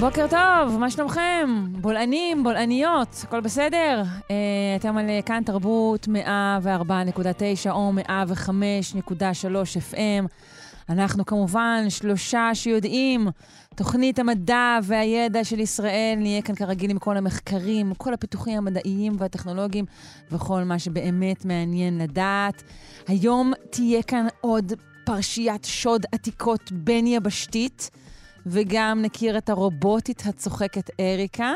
בוקר טוב, מה שלומכם? בולענים, בולעניות, הכל בסדר? Uh, אתם על כאן תרבות 104.9 או 105.3 FM. אנחנו כמובן שלושה שיודעים, תוכנית המדע והידע של ישראל, נהיה כאן כרגיל עם כל המחקרים, כל הפיתוחים המדעיים והטכנולוגיים וכל מה שבאמת מעניין לדעת. היום תהיה כאן עוד פרשיית שוד עתיקות בין-יבשתית. וגם נכיר את הרובוטית הצוחקת אריקה.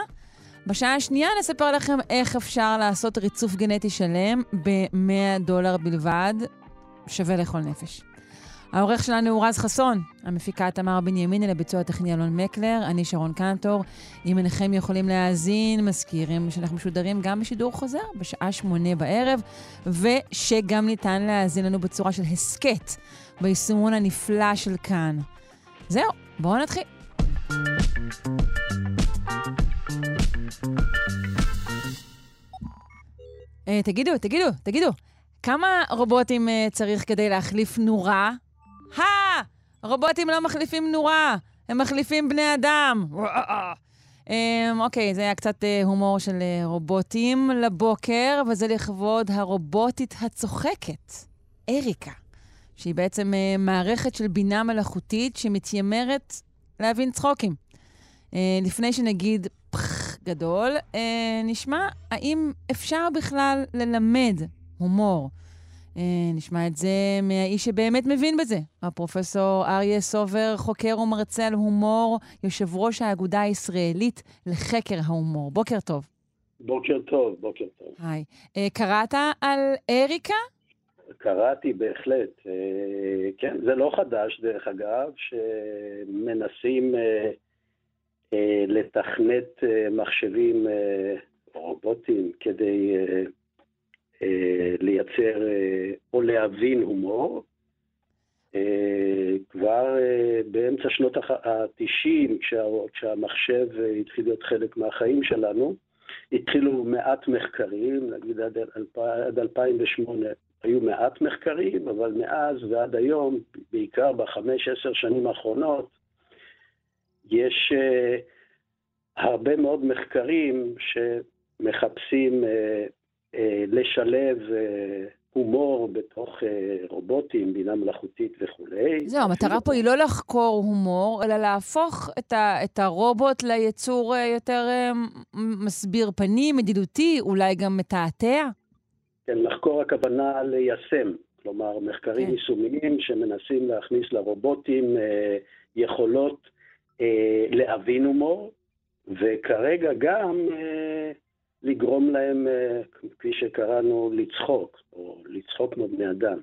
בשעה השנייה נספר לכם איך אפשר לעשות ריצוף גנטי שלם ב-100 דולר בלבד, שווה לכל נפש. העורך שלנו הוא רז חסון, המפיקה תמר בנימיני לביצוע הטכני אלון מקלר, אני שרון קנטור. אם אינכם יכולים להאזין, מזכירים שאנחנו משודרים גם בשידור חוזר בשעה שמונה בערב, ושגם ניתן להאזין לנו בצורה של הסכת ביישומון הנפלא של כאן. זהו, בואו נתחיל. Uh, תגידו, תגידו, תגידו, כמה רובוטים uh, צריך כדי להחליף נורה? הא! רובוטים לא מחליפים נורה, הם מחליפים בני אדם. Um, אוקיי, זה היה קצת uh, הומור של uh, רובוטים לבוקר, וזה לכבוד הרובוטית הצוחקת, אריקה. שהיא בעצם אה, מערכת של בינה מלאכותית שמתיימרת להבין צחוקים. אה, לפני שנגיד פח גדול, אה, נשמע האם אפשר בכלל ללמד הומור. נשמע את זה מהאיש שבאמת מבין בזה, הפרופסור אריה סובר, חוקר ומרצה על הומור, יושב ראש האגודה הישראלית לחקר ההומור. בוקר טוב. בוקר טוב, בוקר טוב. היי. קראת על אריקה? קראתי בהחלט. אה, כן, זה לא חדש דרך אגב, שמנסים אה, אה, לתכנת מחשבים רובוטים כדי לייצר או להבין הומור. כבר באמצע שנות ה-90, כשהמחשב התחיל להיות חלק מהחיים שלנו, התחילו מעט מחקרים, נגיד עד 2008 היו מעט מחקרים, אבל מאז ועד היום, בעיקר בחמש, עשר שנים האחרונות, יש uh, הרבה מאוד מחקרים שמחפשים uh, uh, לשלב uh, הומור בתוך uh, רובוטים, בינה מלאכותית וכולי. זהו, המטרה פה היא לא לחקור הומור, אלא להפוך את, ה, את הרובוט ליצור יותר uh, מסביר פנים, ידידותי, אולי גם מתעתע. כן, לחקור הכוונה ליישם, כלומר מחקרים כן. יישומיים שמנסים להכניס לרובוטים אה, יכולות אה, להבין הומור, וכרגע גם אה, לגרום להם, אה, כפי שקראנו, לצחוק, או לצחוק כמו בני אדם.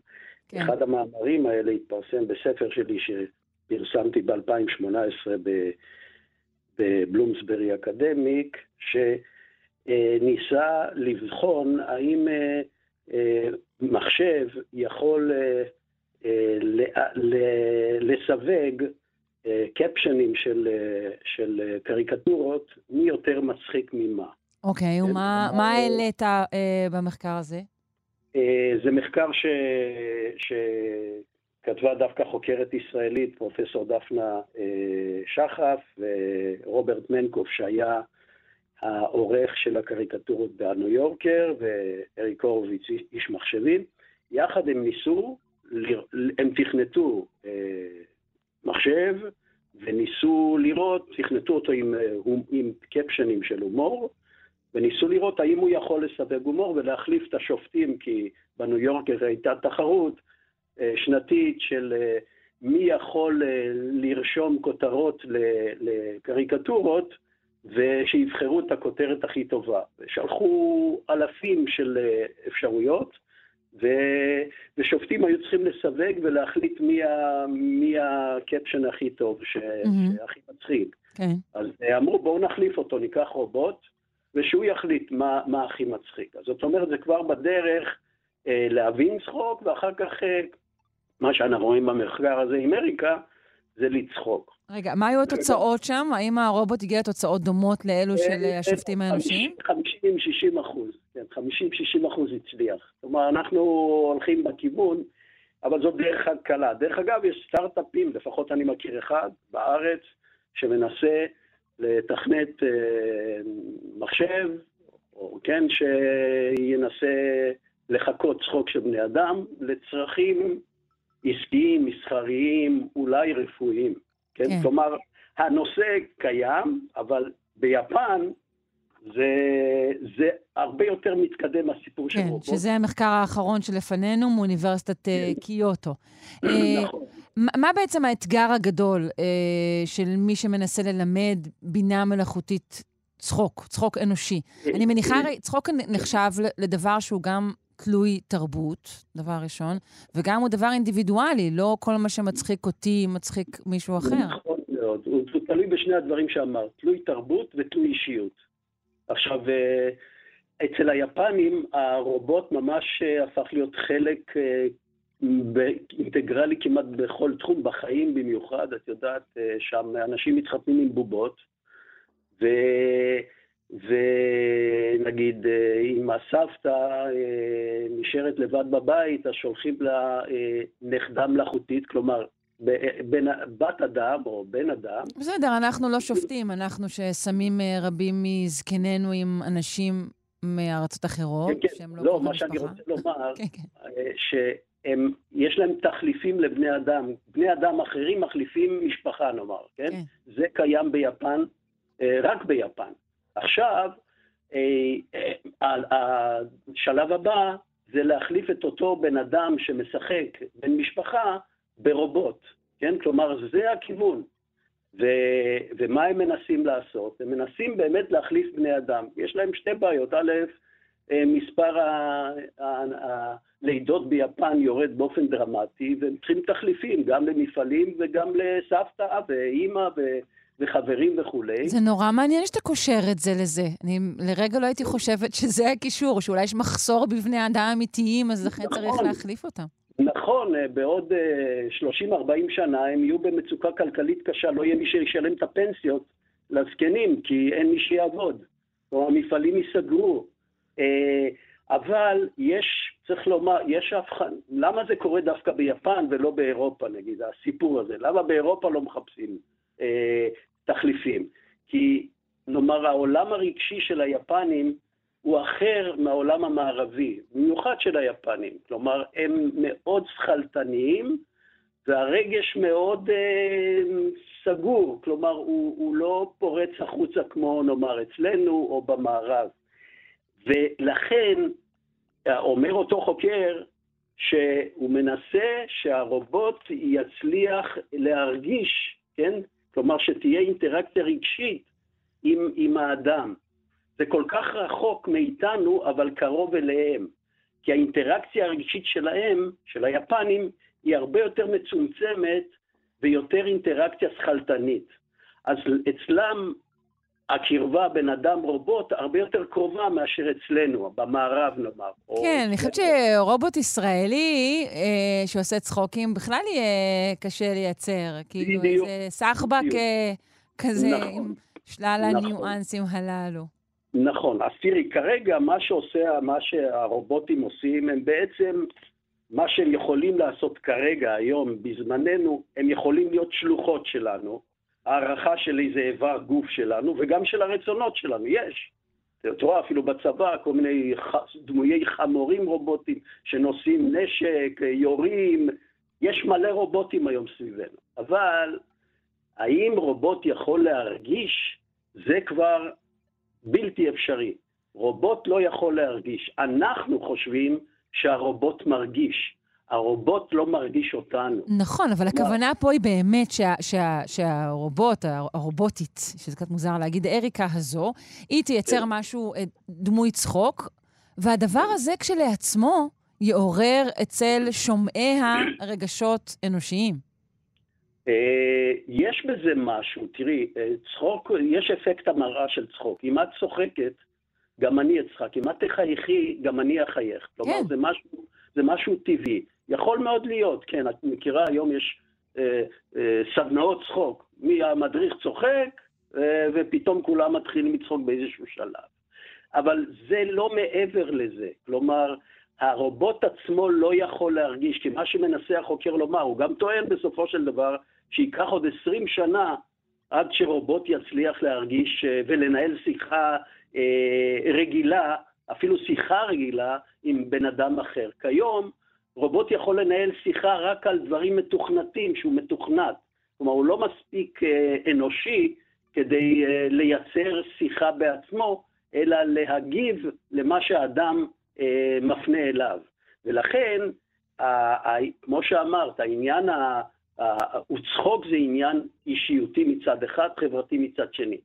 כן. אחד המאמרים האלה התפרסם בספר שלי שפרסמתי ב-2018 בבלומסברי אקדמיק, שניסה לבחון האם אה, אה, מחשב יכול אה, אה, לסווג קפשנים של, של קריקטורות, מי יותר מצחיק ממה. אוקיי, okay, ומה העלית במחקר הזה? זה מחקר ש... שכתבה דווקא חוקרת ישראלית, פרופסור דפנה שחף, ורוברט מנקוף, שהיה העורך של הקריקטורות בניו יורקר, ואריק הורוביץ, איש מחשבים. יחד הם ניסו, הם תכנתו אה, מחשב, וניסו לראות, תכנתו אותו עם, אה, עם קפשנים של הומור, וניסו לראות האם הוא יכול לסווג הומור ולהחליף את השופטים, כי בניו יורקר הייתה תחרות אה, שנתית של מי יכול לרשום כותרות לקריקטורות, ושיבחרו את הכותרת הכי טובה. שלחו אלפים של אה, אפשרויות, ו... ושופטים היו צריכים לסווג ולהחליט מי, ה... מי הקפשן הכי טוב, ש... mm-hmm. שהכי מצחיק. Okay. כן. אז אה, אמרו, בואו נחליף אותו, ניקח רובוט, ושהוא יחליט מה, מה הכי מצחיק. אז זאת אומרת, זה כבר בדרך אה, להבין צחוק, ואחר כך, אה, מה שאנחנו רואים במחקר הזה עם אריקה, זה לצחוק. רגע, מה היו התוצאות שם? האם הרובוט הגיע לתוצאות דומות לאלו של אה, השופטים האנושיים? 50-60 אחוז, כן, 50-60 אחוז הצליח. כלומר, אנחנו הולכים בכיוון, אבל זאת דרך קלה. דרך אגב, יש סטארט-אפים, לפחות אני מכיר אחד בארץ, שמנסה לתכנת אה, מחשב, או כן, שינסה לחקות צחוק של בני אדם לצרכים עסקיים, מסחריים, אולי רפואיים. כן? כן. כלומר, הנושא קיים, אבל ביפן זה, זה הרבה יותר מתקדם הסיפור כן, של רובוט. כן, שזה המחקר האחרון שלפנינו מאוניברסיטת אה, כן. קיוטו. אה, נכון. מה בעצם האתגר הגדול אה, של מי שמנסה ללמד בינה מלאכותית צחוק, צחוק אנושי? אני מניחה, הרי צחוק נחשב לדבר שהוא גם תלוי תרבות, דבר ראשון, וגם הוא דבר אינדיבידואלי, לא כל מה שמצחיק אותי מצחיק מישהו אחר. נכון מאוד, הוא תלוי בשני הדברים שאמרת, תלוי תרבות ותלוי אישיות. עכשיו, אה, אצל היפנים הרובוט ממש אה, הפך להיות חלק אה, אינטגרלי כמעט בכל תחום, בחיים במיוחד, את יודעת, שם אנשים מתחתנים עם בובות, ו... ונגיד, אם הסבתא אה, נשארת לבד בבית, אז שולחים לה אה, נכדה מלאכותית, כלומר, בין, בת אדם או בן אדם. בסדר, אנחנו לא שופטים, אנחנו ששמים אה, רבים מזקנינו עם אנשים מארצות אחרות, כן, כן. שהם לא, לא מה שאני רוצה לומר, כן, כן. שיש להם תחליפים לבני אדם. בני אדם אחרים מחליפים משפחה, נאמר, כן? כן. זה קיים ביפן, רק ביפן. עכשיו, אה, אה, השלב הבא זה להחליף את אותו בן אדם שמשחק בן משפחה ברובוט, כן? כלומר, זה הכיוון. ו, ומה הם מנסים לעשות? הם מנסים באמת להחליף בני אדם. יש להם שתי בעיות. א', אה, מספר הלידות ביפן יורד באופן דרמטי, והם צריכים תחליפים, גם למפעלים וגם לסבתא ואימא וחברים וכולי. זה נורא מעניין שאתה קושר את זה לזה. אני לרגע לא הייתי חושבת שזה הקישור, שאולי יש מחסור בבני אדם אמיתיים, אז לכן נכון, צריך להחליף אותם. נכון, אה, בעוד 30-40 אה, שנה הם יהיו במצוקה כלכלית קשה, לא יהיה מי שישלם את הפנסיות לזקנים, כי אין מי שיעבוד, או המפעלים ייסגרו. אה, אבל יש, צריך לומר, יש הבחנה, למה זה קורה דווקא ביפן ולא באירופה, נגיד, הסיפור הזה? למה באירופה לא מחפשים? אה, תחליפים. כי נאמר העולם הרגשי של היפנים הוא אחר מהעולם המערבי, במיוחד של היפנים. כלומר, הם מאוד שכלתניים, והרגש מאוד אה, סגור, כלומר, הוא, הוא לא פורץ החוצה כמו נאמר אצלנו או במערב. ולכן, אומר אותו חוקר, שהוא מנסה שהרובוט יצליח להרגיש, כן, כלומר שתהיה אינטראקציה רגשית עם, עם האדם. זה כל כך רחוק מאיתנו, אבל קרוב אליהם. כי האינטראקציה הרגשית שלהם, של היפנים, היא הרבה יותר מצומצמת ויותר אינטראקציה שכלתנית. אז אצלם הקרבה בין אדם רובוט הרבה יותר קרובה מאשר אצלנו, במערב נאמר. כן, אני חושבת שרובוט ישראלי אה, שעושה צחוקים בכלל יהיה קשה לייצר. כאילו בדיוק. איזה סחבק אה, כזה נכון, עם שלל נכון. הניואנסים הללו. נכון. אז תראי, כרגע מה שעושה, מה שהרובוטים עושים, הם בעצם, מה שהם יכולים לעשות כרגע, היום, בזמננו, הם יכולים להיות שלוחות שלנו. הערכה של איזה איבר גוף שלנו, וגם של הרצונות שלנו, יש. את רואה אפילו בצבא כל מיני דמויי חמורים רובוטים שנושאים נשק, יורים, יש מלא רובוטים היום סביבנו. אבל האם רובוט יכול להרגיש, זה כבר בלתי אפשרי. רובוט לא יכול להרגיש. אנחנו חושבים שהרובוט מרגיש. הרובוט לא מרגיש אותנו. נכון, אבל הכוונה פה היא באמת שה, שה, שהרובוט, הרובוטית, שזה קצת מוזר להגיד, אריקה הזו, היא תייצר כן. משהו, אה, דמוי צחוק, והדבר הזה כשלעצמו יעורר אצל שומעיה רגשות אנושיים. אה, יש בזה משהו, תראי, אה, צחוק, יש אפקט המראה של צחוק. אם את צוחקת, גם אני אצחק. אם את תחייכי, גם אני אחייך. כלומר, כן. זה משהו, זה משהו טבעי. יכול מאוד להיות, כן, את מכירה, היום יש אה, אה, סדנאות צחוק. מי המדריך צוחק, אה, ופתאום כולם מתחילים לצחוק באיזשהו שלב. אבל זה לא מעבר לזה. כלומר, הרובוט עצמו לא יכול להרגיש, כי מה שמנסה החוקר לומר, הוא גם טוען בסופו של דבר שייקח עוד 20 שנה עד שרובוט יצליח להרגיש אה, ולנהל שיחה אה, רגילה, אפילו שיחה רגילה, עם בן אדם אחר. כיום, רובוט יכול לנהל שיחה רק על דברים מתוכנתים, שהוא מתוכנת. כלומר, הוא לא מספיק אה, אנושי כדי אה, לייצר שיחה בעצמו, אלא להגיב למה שהאדם אה, מפנה אליו. ולכן, כמו שאמרת, העניין, ה- ה- הוא צחוק זה עניין אישיותי מצד אחד, חברתי מצד שני.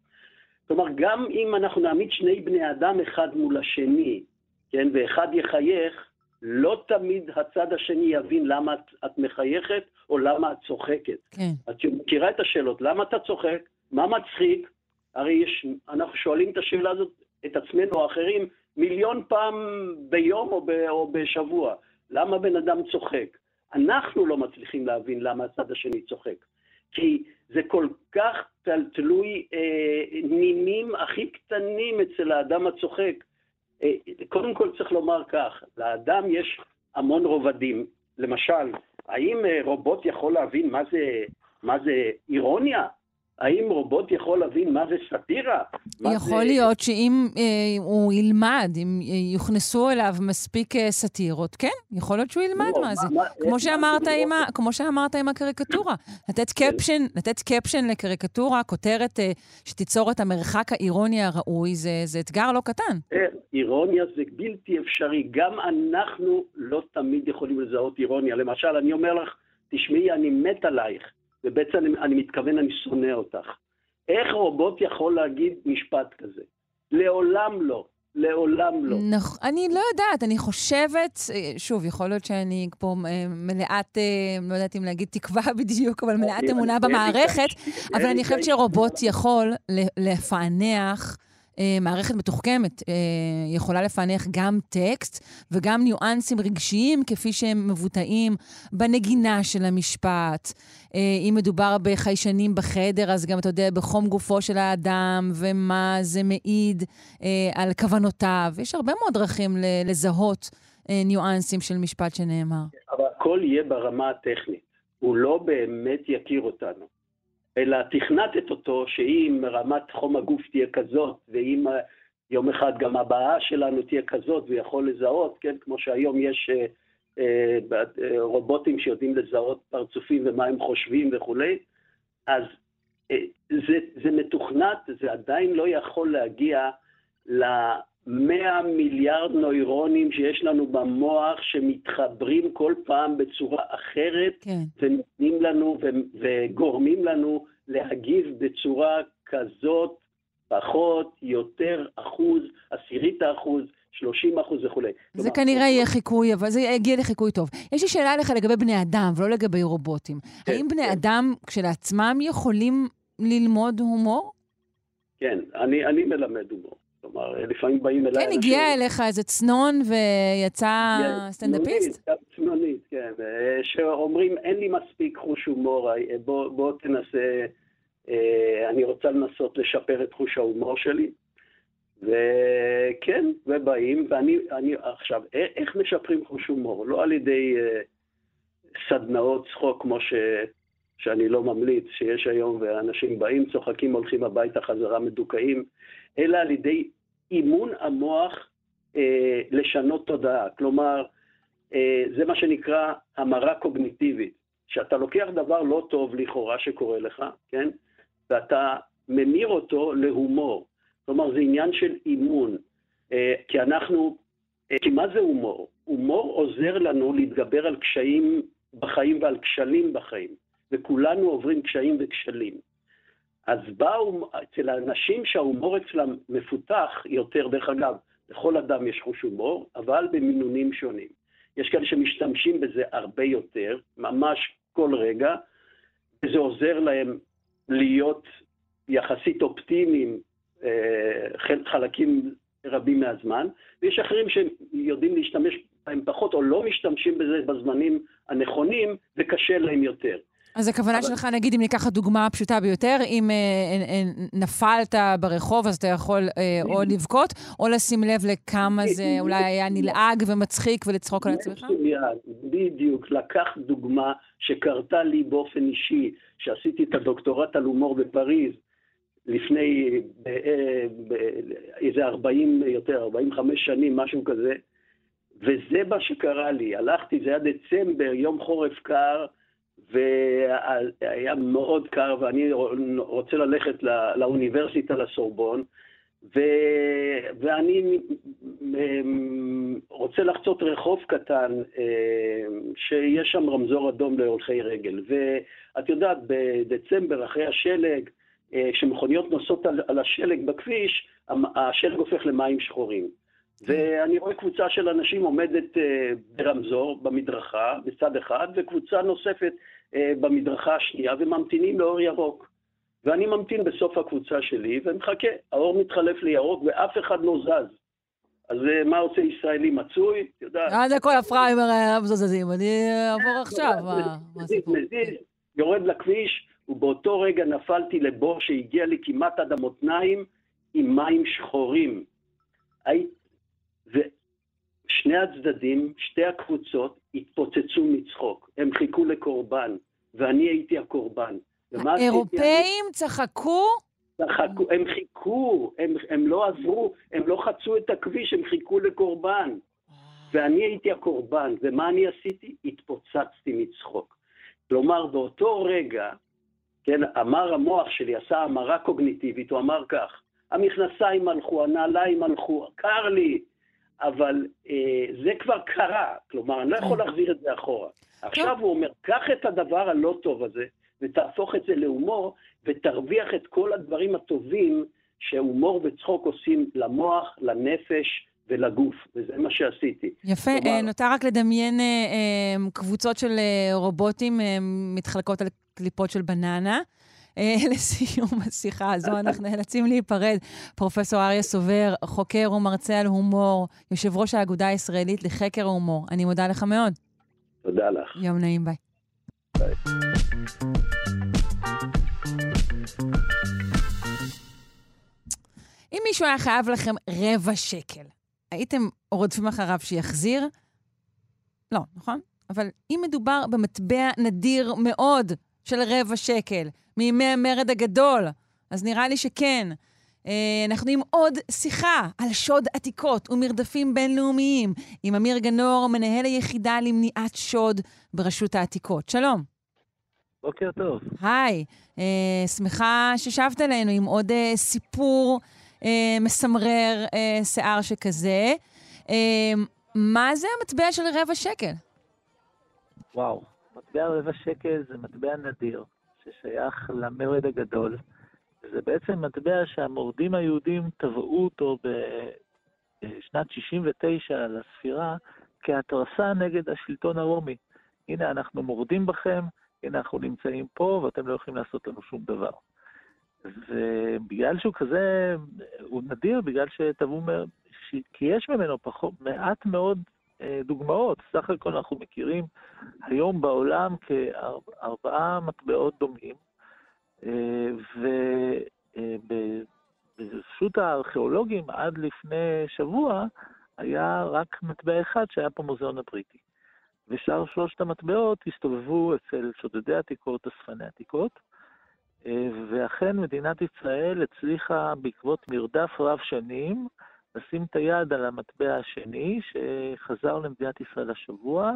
כלומר, גם אם אנחנו נעמיד שני בני אדם אחד מול השני, כן, ואחד יחייך, לא תמיד הצד השני יבין למה את, את מחייכת או למה את צוחקת. כן. את מכירה את השאלות, למה אתה צוחק? מה מצחיק? הרי יש, אנחנו שואלים את השאלה הזאת, את עצמנו או אחרים, מיליון פעם ביום או, ב, או בשבוע. למה בן אדם צוחק? אנחנו לא מצליחים להבין למה הצד השני צוחק. כי זה כל כך תל- תלוי אה, נימים הכי קטנים אצל האדם הצוחק. קודם כל צריך לומר כך, לאדם יש המון רובדים. למשל, האם אה, רובוט יכול להבין מה זה, מה זה אירוניה? האם רובוט יכול להבין מה זה סאטירה? מה יכול זה... להיות שאם אה, הוא ילמד, אם אה, יוכנסו אליו מספיק אה, סאטירות, כן, יכול להיות שהוא ילמד לא, מה זה. מה- כמו מה- שאמרת מה- עם, ה, כמו שאמרת עם הקריקטורה. לתת קפשן, לתת קפשן לקריקטורה, כותרת אה, שתיצור את המרחק האירוני הראוי, זה, זה אתגר לא קטן. אה, אירוניה זה בלתי אפשרי. גם אנחנו לא תמיד יכולים לזהות אירוניה. למשל, אני אומר לך, תשמעי, אני מת עלייך, ובעצם אני, אני מתכוון, אני שונא אותך. איך רובוט יכול להגיד משפט כזה? לעולם לא. לעולם לא. נכ... אני לא יודעת, אני חושבת, אה, שוב, יכול להיות שאני פה אה, מלאת, אה, לא יודעת אם להגיד תקווה בדיוק, אבל מלאת אני- אמונה במערכת, אבל אני חושבת שרובוט יכול לפענח. אה, מערכת מתוחכמת אה, יכולה לפענח גם טקסט וגם ניואנסים רגשיים כפי שהם מבוטאים בנגינה של המשפט. אה, אם מדובר בחיישנים בחדר, אז גם, אתה יודע, בחום גופו של האדם ומה זה מעיד על כוונותיו. יש הרבה מאוד דרכים לזהות ניואנסים של משפט שנאמר. אבל הכל יהיה ברמה הטכנית. הוא לא באמת יכיר אותנו. אלא תכנתת אותו שאם רמת חום הגוף תהיה כזאת, ואם יום אחד גם הבעה שלנו תהיה כזאת, והוא יכול לזהות, כן, כמו שהיום יש אה, אה, רובוטים שיודעים לזהות פרצופים ומה הם חושבים וכולי, אז אה, זה, זה מתוכנת, זה עדיין לא יכול להגיע ל-100 מיליארד נוירונים שיש לנו במוח שמתחברים כל פעם בצורה אחרת כן. ונותנים לנו ו- וגורמים לנו להגיב בצורה כזאת, פחות, יותר, אחוז, עשירית האחוז, 30 אחוז וכולי. זה כלומר, כנראה יהיה חיקוי, אבל זה יגיע לחיקוי טוב. יש לי שאלה אליך לגבי בני אדם, ולא לגבי רובוטים. כן, האם בני כן. אדם כשלעצמם יכולים ללמוד הומור? כן, אני, אני מלמד הומור. כלומר, לפעמים באים אליי... כן, אנשים- הגיע אליך איזה צנון ויצא סטנדאפיסט? צנונית, כן. שאומרים, אין לי מספיק חוש הומור, אה, בוא, בוא תנסה, אה, אני רוצה לנסות לשפר את חוש ההומור שלי. וכן, ובאים, ואני, אני, עכשיו, איך משפרים חוש הומור? לא על ידי אה, סדנאות צחוק כמו ש, שאני לא ממליץ, שיש היום, ואנשים באים, צוחקים, הולכים הביתה חזרה מדוכאים, אלא על ידי אימון המוח אה, לשנות תודעה. כלומר, אה, זה מה שנקרא המרה קוגניטיבית. שאתה לוקח דבר לא טוב לכאורה שקורה לך, כן? ואתה ממיר אותו להומור. כלומר, זה עניין של אימון. אה, כי אנחנו, אה, כי מה זה הומור? הומור עוזר לנו להתגבר על קשיים בחיים ועל כשלים בחיים. וכולנו עוברים קשיים וכשלים. אז באו, אצל האנשים שההומור אצלם מפותח יותר, דרך אגב, לכל אדם יש חוש הומור, אבל במינונים שונים. יש כאלה שמשתמשים בזה הרבה יותר, ממש כל רגע, וזה עוזר להם להיות יחסית אופטימיים, אה, חל- חלקים רבים מהזמן, ויש אחרים שיודעים להשתמש בהם פחות או לא משתמשים בזה בזמנים הנכונים, וקשה להם יותר. אז הכוונה אבל... שלך, נגיד, אם ניקח דוגמה פשוטה ביותר, אם אה, אה, אה, נפלת ברחוב, אז אתה יכול אה, או לבכות, או לשים לב לכמה זה אולי היה נלעג ומצחיק ולצחוק על עצמך? בדיוק. לקח דוגמה שקרתה לי באופן אישי, שעשיתי את הדוקטורט על הומור בפריז, לפני אה, איזה 40, יותר, 45 שנים, משהו כזה, וזה מה שקרה לי. הלכתי, זה היה דצמבר, יום חורף קר, והיה מאוד קר, ואני רוצה ללכת לא, לאוניברסיטה, לסורבון, ו... ואני רוצה לחצות רחוב קטן, אה, שיש שם רמזור אדום להולכי רגל. ואת יודעת, בדצמבר, אחרי השלג, אה, כשמכוניות נוסעות על, על השלג בכביש, השלג הופך למים שחורים. ואני רואה קבוצה של אנשים עומדת אה, ברמזור, במדרכה, בצד אחד, וקבוצה נוספת במדרכה השנייה, וממתינים לאור ירוק. ואני ממתין בסוף הקבוצה שלי ומחכה. האור מתחלף לירוק ואף אחד לא זז. אז אה, מה עושה ישראלי מצוי? יודעת... עד כל הפריימר מזוזזים, אני אעבור עכשיו, מה הסיפור? יורד לכביש, ובאותו רגע נפלתי לבור שהגיע לי כמעט עד המותניים עם מים שחורים. ושני הצדדים, שתי הקבוצות, התפוצצו מצחוק. הם חיכו לקורבן, ואני הייתי הקורבן. האירופאים צחקו? צחקו, הם חיכו, הם, הם לא עזרו, הם לא חצו את הכביש, הם חיכו לקורבן. ואני הייתי הקורבן, ומה אני עשיתי? התפוצצתי מצחוק. כלומר, באותו רגע, כן, אמר המוח שלי, עשה המרה קוגניטיבית, הוא אמר כך, המכנסיים הלכו, הנעליים הלכו, קר לי, אבל אה, זה כבר קרה, כלומר, אני לא יכול להחזיר את זה אחורה. עכשיו הוא אומר, קח את הדבר הלא טוב הזה, ותהפוך את זה להומור, ותרוויח את כל הדברים הטובים שהומור וצחוק עושים למוח, לנפש ולגוף, וזה מה שעשיתי. יפה, כלומר... אה, נותר רק לדמיין אה, אה, קבוצות של רובוטים מתחלקות על קליפות של בננה. לסיום השיחה הזו, אנחנו נאלצים להיפרד. פרופ' אריה סובר, חוקר ומרצה על הומור, יושב ראש האגודה הישראלית לחקר ההומור. אני מודה לך מאוד. תודה לך. יום נעים, ביי. ביי. אם מישהו היה חייב לכם רבע שקל, הייתם רודפים אחריו שיחזיר? לא, נכון? אבל אם מדובר במטבע נדיר מאוד של רבע שקל, מימי המרד הגדול, אז נראה לי שכן. אה, אנחנו עם עוד שיחה על שוד עתיקות ומרדפים בינלאומיים עם אמיר גנור, מנהל היחידה למניעת שוד ברשות העתיקות. שלום. בוקר טוב. היי, אה, שמחה ששבת אלינו עם עוד אה, סיפור אה, מסמרר אה, שיער שכזה. אה, מה זה המטבע של רבע שקל? וואו, מטבע רבע שקל זה מטבע נדיר, ששייך למרד הגדול. זה בעצם מטבע שהמורדים היהודים טבעו אותו בשנת 69 לספירה כהתרסה נגד השלטון הרומי. הנה, אנחנו מורדים בכם, הנה, אנחנו נמצאים פה, ואתם לא יכולים לעשות לנו שום דבר. ובגלל שהוא כזה, הוא נדיר, בגלל שטבעו, כי יש ממנו פחות, מעט מאוד דוגמאות. סך הכל אנחנו מכירים היום בעולם כארבעה מטבעות דומים, אה, וברשות הארכיאולוגים עד לפני שבוע היה רק מטבע אחד שהיה פה מוזיאון הבריטי. ושאר שלושת המטבעות הסתובבו אצל שודדי עתיקות, אספני עתיקות, אה, ואכן מדינת ישראל הצליחה בעקבות מרדף רב שנים לשים את היד על המטבע השני, שחזר למדינת ישראל השבוע,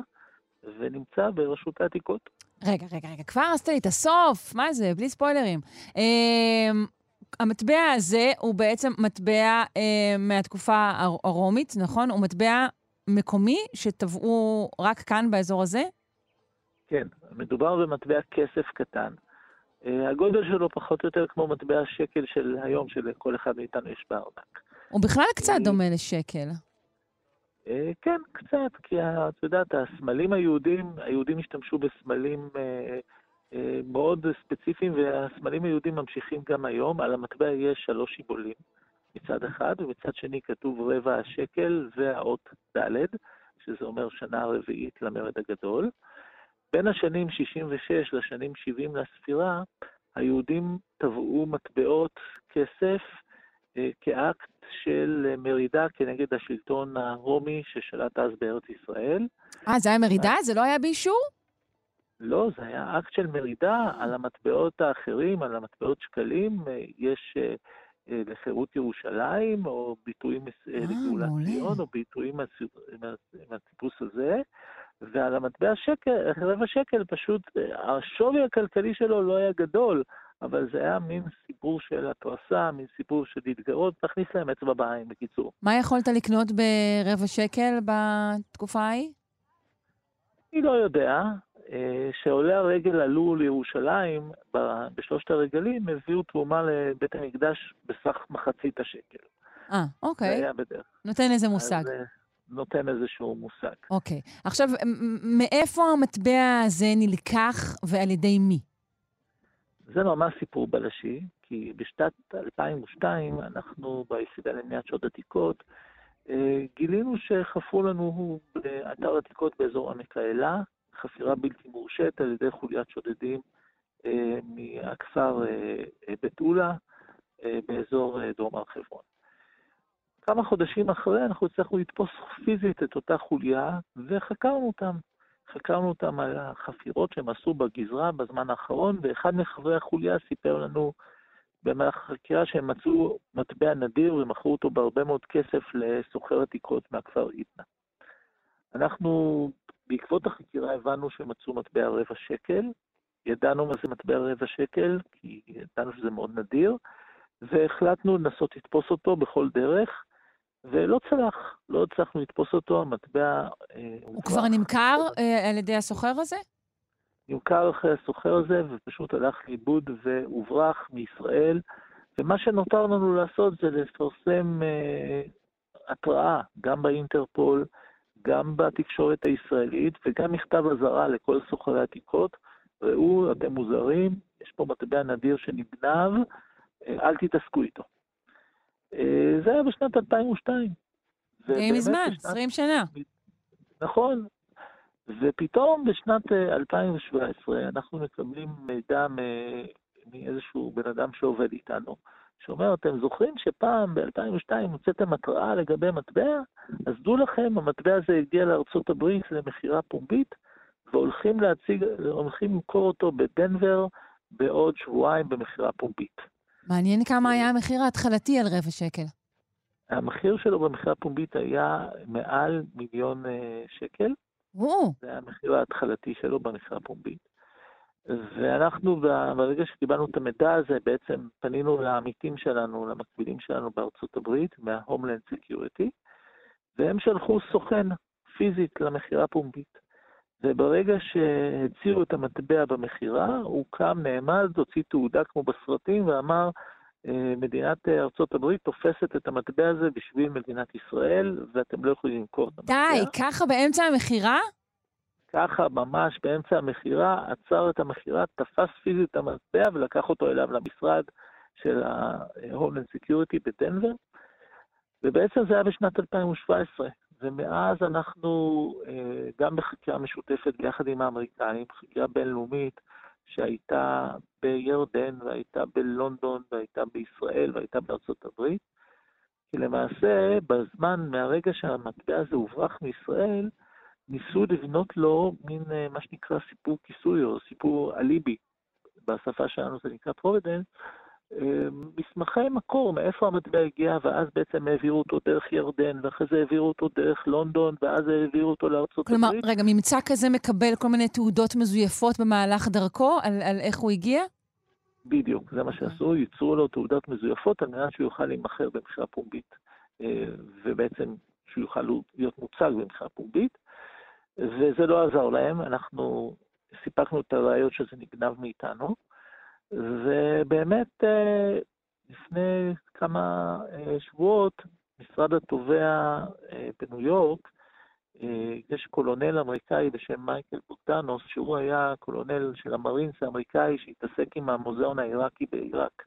ונמצא ברשות העתיקות. רגע, רגע, רגע, כבר עשת לי את הסוף, מה זה? בלי ספוילרים. Uh, המטבע הזה הוא בעצם מטבע uh, מהתקופה הרומית, נכון? הוא מטבע מקומי שטבעו רק כאן באזור הזה? כן, מדובר במטבע כסף קטן. Uh, הגודל שלו פחות או יותר כמו מטבע שקל של היום, שלכל אחד מאיתנו יש בארנק. הוא בכלל קצת דומה לשקל. אה, כן, קצת, כי את יודעת, הסמלים היהודים, היהודים השתמשו בסמלים אה, אה, מאוד ספציפיים, והסמלים היהודים ממשיכים גם היום. על המטבע יש שלוש שיבולים. מצד אחד, ומצד שני כתוב רבע השקל והאות ד', שזה אומר שנה רביעית למרד הגדול. בין השנים 66 לשנים 70 לספירה, היהודים טבעו מטבעות כסף כאקט של מרידה כנגד השלטון הרומי ששלט אז בארץ ישראל. אה, זה היה מרידה? זה לא היה באישור? לא, זה היה אקט של מרידה על המטבעות האחרים, על המטבעות שקלים. אה, יש אה, אה, לחירות ירושלים, או ביטויים לגאולת ציון, או ביטויים מהטיפוס הזה. ועל המטבע שקל, רבע שקל, פשוט השווי הכלכלי שלו לא היה גדול, אבל זה היה מין סיפור של התרסה, מין סיפור של להתגרות, תכניס להם אצבע בעין, בקיצור. מה יכולת לקנות ברבע שקל בתקופה ההיא? אני לא יודע. אה, שעולי הרגל עלו לירושלים, בשלושת הרגלים, הביאו תרומה לבית המקדש בסך מחצית השקל. אה, אוקיי. זה היה בדרך. נותן איזה מושג. אז, אה, נותן איזשהו מושג. אוקיי. עכשיו, מאיפה המטבע הזה נלקח ועל ידי מי? זה ממש סיפור בלשי, כי בשנת 2002 אנחנו ביחידה למניעת שעות עתיקות אה, גילינו שחפרו לנו באתר עתיקות באזור עמק האלה חפירה בלתי מורשית על ידי חוליית שודדים אה, מהכפר אה, בית אולה באזור דרום הר חברון. כמה חודשים אחרי אנחנו הצלחנו לתפוס פיזית את אותה חוליה וחקרנו אותם. חקרנו אותם על החפירות שהם עשו בגזרה בזמן האחרון, ואחד מחברי החוליה סיפר לנו במהלך החקירה שהם מצאו מטבע נדיר ומכרו אותו בהרבה מאוד כסף לסוחר עתיקות מהכפר עידנה. אנחנו בעקבות החקירה הבנו שמצאו מטבע רבע שקל, ידענו מה זה מטבע רבע שקל, כי ידענו שזה מאוד נדיר, והחלטנו לנסות לתפוס אותו בכל דרך, ולא צלח, לא הצלחנו לתפוס אותו, המטבע... אה, הוא כבר נמכר אה, על ידי הסוחר הזה? נמכר אחרי הסוחר הזה, ופשוט הלך לאיבוד והוברח מישראל. ומה שנותר לנו לעשות זה לפרסם אה, התראה, גם באינטרפול, גם בתקשורת הישראלית וגם מכתב אזהרה לכל סוחרי עתיקות, ראו, אתם מוזרים, יש פה מטבע נדיר שנגנב, אה, אל תתעסקו איתו. אה, זה היה בשנת 2002. די מזמן, 20 שנה. נכון. ופתאום בשנת 2017 אה, אנחנו מקבלים מידע מאיזשהו בן אדם שעובד איתנו, שאומר, אתם זוכרים שפעם ב-2002 הוצאתם התראה לגבי מטבע? אז דעו לכם, המטבע הזה הגיע לארצות הברית למכירה פומבית, והולכים להציג, הולכים למכור אותו בדנבר בעוד שבועיים במכירה פומבית. מעניין כמה היה המחיר ההתחלתי על רבע שקל. המחיר שלו במכירה פומבית היה מעל מיליון אה, שקל. או. זה היה המחיר ההתחלתי שלו במכירה פומבית. ואנחנו, ברגע שקיבלנו את המידע הזה, בעצם פנינו לעמיתים שלנו, למקבילים שלנו בארצות הברית, מה-Homeland Security, והם שלחו סוכן פיזית למכירה פומבית. וברגע שהציעו את המטבע במכירה, הוא קם, נעמד, הוציא תעודה כמו בסרטים ואמר, אה, מדינת ארצות הברית תופסת את המטבע הזה בשביל מדינת ישראל, ואתם לא יכולים למכור את המטבע. די, ככה באמצע המכירה? ככה ממש באמצע המכירה, עצר את המכירה, תפס פיזית את המטבע ולקח אותו אליו למשרד של ה-Homeland Security בדנבר, ובעצם זה היה בשנת 2017, ומאז אנחנו אה, גם בחקירה משותפת ביחד עם האמריקאים, חקירה בינלאומית שהייתה בירדן והייתה בלונדון והייתה בישראל והייתה בארצות הברית, כי למעשה בזמן, מהרגע שהמטבע הזה הוברח מישראל, ניסו לבנות לו מין אה, מה שנקרא סיפור כיסוי או סיפור אליבי, בשפה שלנו זה נקרא provenance, אה, מסמכי מקור, מאיפה המטבע הגיע, ואז בעצם העבירו אותו דרך ירדן, ואחרי זה העבירו אותו דרך לונדון, ואז העבירו אותו לארצות כלומר, הברית. כלומר, רגע, ממצא כזה מקבל כל מיני תעודות מזויפות במהלך דרכו, על, על איך הוא הגיע? בדיוק, זה מה שעשו, ייצרו לו תעודות מזויפות על מנת שהוא יוכל להימכר במכירה פומבית, אה, ובעצם שהוא יוכל להיות מוצג במכירה פומבית. וזה לא עזר להם, אנחנו סיפקנו את הראיות שזה נגנב מאיתנו, ובאמת אה, לפני כמה אה, שבועות משרד התובע אה, בניו יורק, יש קולונל אמריקאי בשם מייקל בוגדנוס, שהוא היה קולונל של המרינס האמריקאי שהתעסק עם המוזיאון העיראקי בעיראק,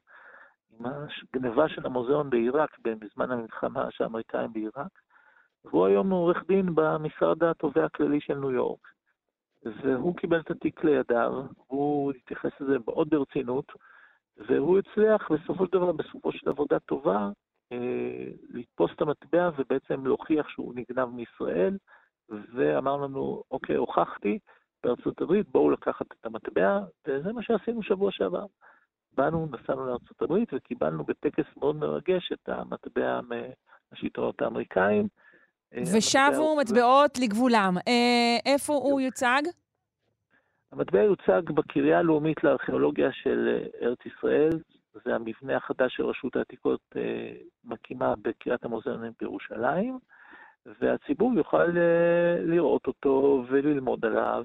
עם ממש גניבה של המוזיאון בעיראק בזמן המלחמה של האמריקאים בעיראק, והוא היום עורך דין במשרד התובע הכללי של ניו יורק. והוא קיבל את התיק לידיו, הוא התייחס לזה מאוד ברצינות, והוא הצליח בסופו של דבר, בסופו של עבודה טובה, אה, לתפוס את המטבע ובעצם להוכיח שהוא נגנב מישראל, ואמר לנו, אוקיי, הוכחתי, בארצות הברית, בואו לקחת את המטבע, וזה מה שעשינו שבוע שעבר. באנו, נסענו לארצות הברית וקיבלנו בטקס מאוד מרגש את המטבע מהשלטונות האמריקאים. אה, ושבו מטבעות לגבולם. אה, איפה הוא יוצג? המטבע יוצג בקריה הלאומית לארכיאולוגיה של ארץ ישראל. זה המבנה החדש של רשות העתיקות אה, מקימה בקריית המוזיאונים בירושלים, והציבור יוכל לראות אותו וללמוד עליו.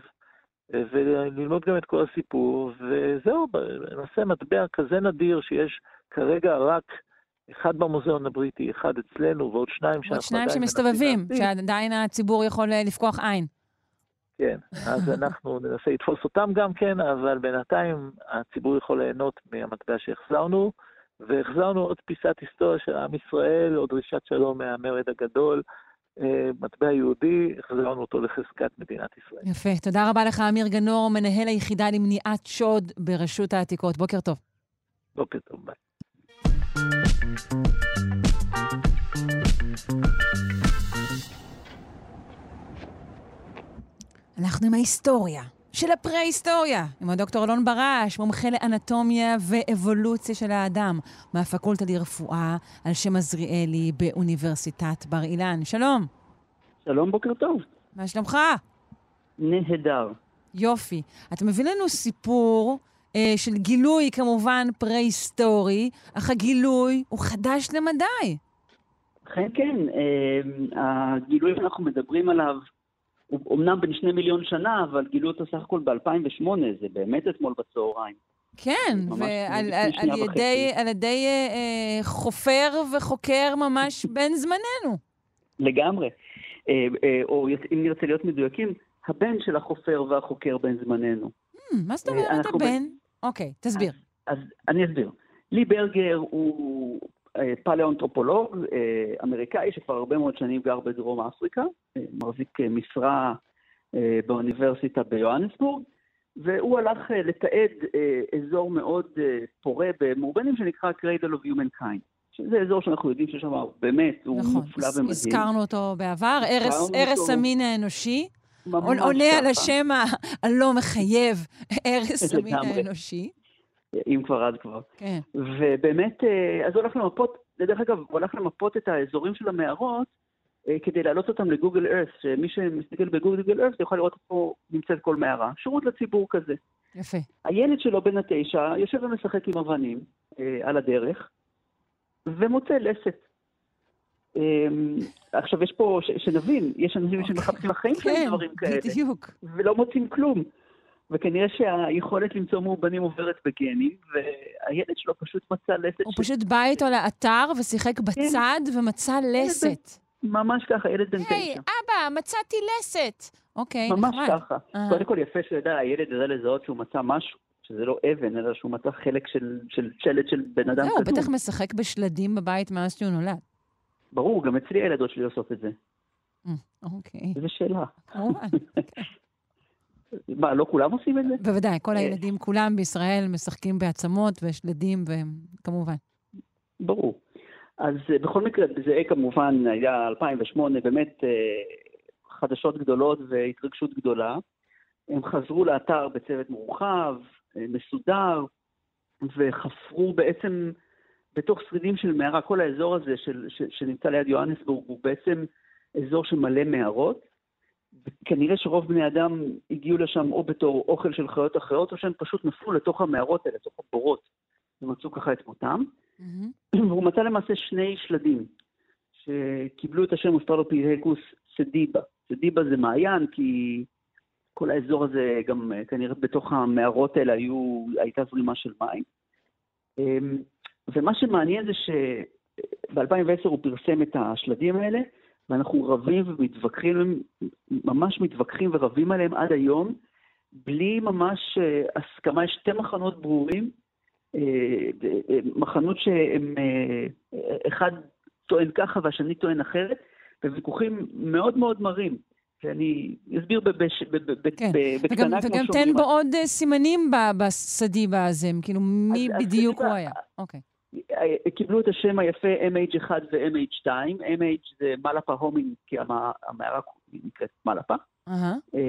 וללמוד גם את כל הסיפור, וזהו, למעשה מטבע כזה נדיר שיש כרגע רק אחד במוזיאון הבריטי, אחד אצלנו ועוד שניים שאנחנו עדיין... עוד שניים שמסתובבים, שעדיין הציבור יכול אה, לפקוח עין. כן, אז אנחנו ננסה לתפוס אותם גם כן, אבל בינתיים הציבור יכול ליהנות מהמטבע שהחזרנו, והחזרנו עוד פיסת היסטוריה של עם ישראל, עוד דרישת שלום מהמרד הגדול. אה, מטבע יהודי, החזרנו אותו לחזקת מדינת ישראל. יפה. תודה רבה לך, אמיר גנור, מנהל היחידה למניעת שוד ברשות העתיקות. בוקר טוב. בוקר טוב, ביי. אנחנו עם ההיסטוריה. של הפרה-היסטוריה, עם הדוקטור אלון ברש, מומחה לאנטומיה ואבולוציה של האדם, מהפקולטה לרפואה על שם עזריאלי באוניברסיטת בר אילן. שלום. שלום, בוקר טוב. מה שלומך? נהדר. יופי. אתה מביא לנו סיפור אה, של גילוי, כמובן, פרה-היסטורי, אך הגילוי הוא חדש למדי. אכן כן. אה, הגילוי שאנחנו מדברים עליו הוא אומנם בן שני מיליון שנה, אבל גילו אותו סך הכל ב-2008, זה באמת אתמול בצהריים. כן, ועל על, על ידי, על ידי אה, אה, חופר וחוקר ממש בן זמננו. לגמרי. אה, אה, או אם נרצה להיות מדויקים, הבן של החופר והחוקר בן זמננו. Hmm, מה זאת אומרת הבן? אוקיי, תסביר. אז, אז אני אסביר. לי ברגר הוא אה, פליאואנתרופולוג אה, אמריקאי שכבר הרבה מאוד שנים גר בדרום אפריקה, אה, מחזיק משרה באוניברסיטה ביוהנסבורג, והוא הלך לתעד אזור מאוד פורה במאובנים שנקרא Cradle of Humankind. שזה אזור שאנחנו יודעים ששם באמת הוא נכון, מופלא ומדהים. נכון, הזכרנו אותו בעבר, ערש המין האנושי. עונה על השם הלא מחייב, ערש המין האנושי. אם כבר אז כבר. כן. ובאמת, אה, אז הוא הלך למפות, דרך אגב, הוא הלך למפות את האזורים של המערות, אה, כדי להעלות אותם לגוגל ארת', שמי שמסתכל בגוגל ארת' יכול לראות איפה נמצאת כל מערה. שירות לציבור כזה. יפה. הילד שלו בן התשע יושב ומשחק עם אבנים אה, על הדרך, ומוצא לסת. אה, עכשיו, יש פה, ש, שנבין, יש אנשים אוקיי. שמחפשים לחיים שלהם כן, דברים כאלה. כן, בדיוק. ולא מוצאים כלום. וכנראה שהיכולת למצוא מאובנים עוברת בגנים, והילד שלו פשוט מצא לסת. הוא ש... פשוט בא איתו לאתר ושיחק כן. בצד כן. ומצא לסת. ממש ככה, ילד בן תשע. היי, אבא, מצאתי לסת. אוקיי, נחמד. ממש ככה. Uh-huh. קודם כל יפה שיודע, הילד ידע לזהות שהוא מצא משהו, שזה לא אבן, אלא שהוא מצא חלק של, של שלד של בן אדם כתוב. זהו, הוא בטח משחק בשלדים בבית מאז שהוא נולד. ברור, גם אצלי הילדות שלי עושות את זה. אוקיי. זו שאלה. כמובן. מה, לא כולם עושים את זה? בוודאי, כל אה, הילדים, כולם בישראל משחקים בעצמות ושלדים, וכמובן. ברור. אז אה, בכל מקרה, זה כמובן היה 2008, באמת אה, חדשות גדולות והתרגשות גדולה. הם חזרו לאתר בצוות מורחב, מסודר, וחפרו בעצם בתוך שרידים של מערה, כל האזור הזה של, ש, שנמצא ליד יוהנסבורג הוא בעצם אזור שמלא מערות, כנראה שרוב בני אדם הגיעו לשם או בתור אוכל של חיות אחרות, או שהם פשוט נפלו לתוך המערות האלה, לתוך הבורות, ומצאו ככה את מותם. Mm-hmm. והוא מצא למעשה שני שלדים, שקיבלו את השם אוסטרלופיתקוס סדיבה. סדיבה זה מעיין, כי כל האזור הזה, גם כנראה בתוך המערות האלה היו, הייתה זרימה של מים. ומה שמעניין זה שב-2010 הוא פרסם את השלדים האלה, ואנחנו רבים ומתווכחים, ממש מתווכחים ורבים עליהם עד היום, בלי ממש uh, הסכמה. יש שתי מחנות ברורים, מחנות שהם, אחד טוען ככה והשני טוען אחרת, וויכוחים מאוד מאוד מרים. שאני אסביר בבש, כן. בקטנה וגם, כמו וגם תן בו עוד סימנים בסדיבה הזה, כאילו מי אז, בדיוק הוא היה. אוקיי. קיבלו את השם היפה MH1 ו-MH2. MH זה מלאפה הומינג, כי המערה נקראת מלאפה. Uh-huh.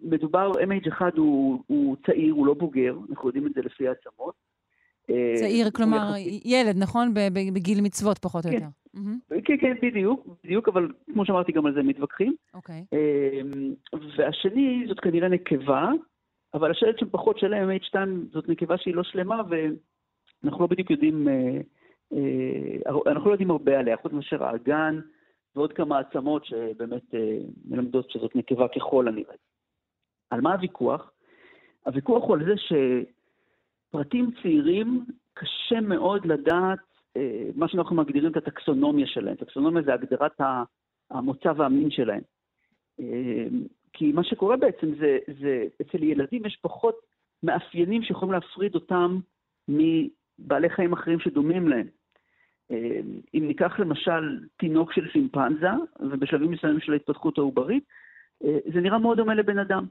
מדובר, MH1 הוא, הוא צעיר, הוא לא בוגר, אנחנו יודעים את זה לפי העצמות. צעיר, כלומר, ילד, נכון? בגיל מצוות פחות או כן. יותר. כן, כן, בדיוק, בדיוק, אבל כמו שאמרתי, גם על זה מתווכחים. אוקיי. והשני, זאת כנראה נקבה, אבל השלט שפחות שלם, MH2, זאת נקבה שהיא לא שלמה, ואנחנו לא בדיוק יודעים, אה, אה, אנחנו לא יודעים הרבה עליה, חוץ מאשר האגן ועוד כמה עצמות שבאמת אה, מלמדות שזאת נקבה ככל הנראה. על מה הוויכוח? הוויכוח הוא על זה שפרטים צעירים, קשה מאוד לדעת מה שאנחנו מגדירים את הטקסונומיה שלהם. טקסונומיה זה הגדרת המוצא והמין שלהם. כי מה שקורה בעצם זה, זה אצל ילדים יש פחות מאפיינים שיכולים להפריד אותם מבעלי חיים אחרים שדומים להם. אם ניקח למשל תינוק של סימפנזה, ובשלבים מסוימים של ההתפתחות העוברית, זה נראה מאוד דומה לבן אדם.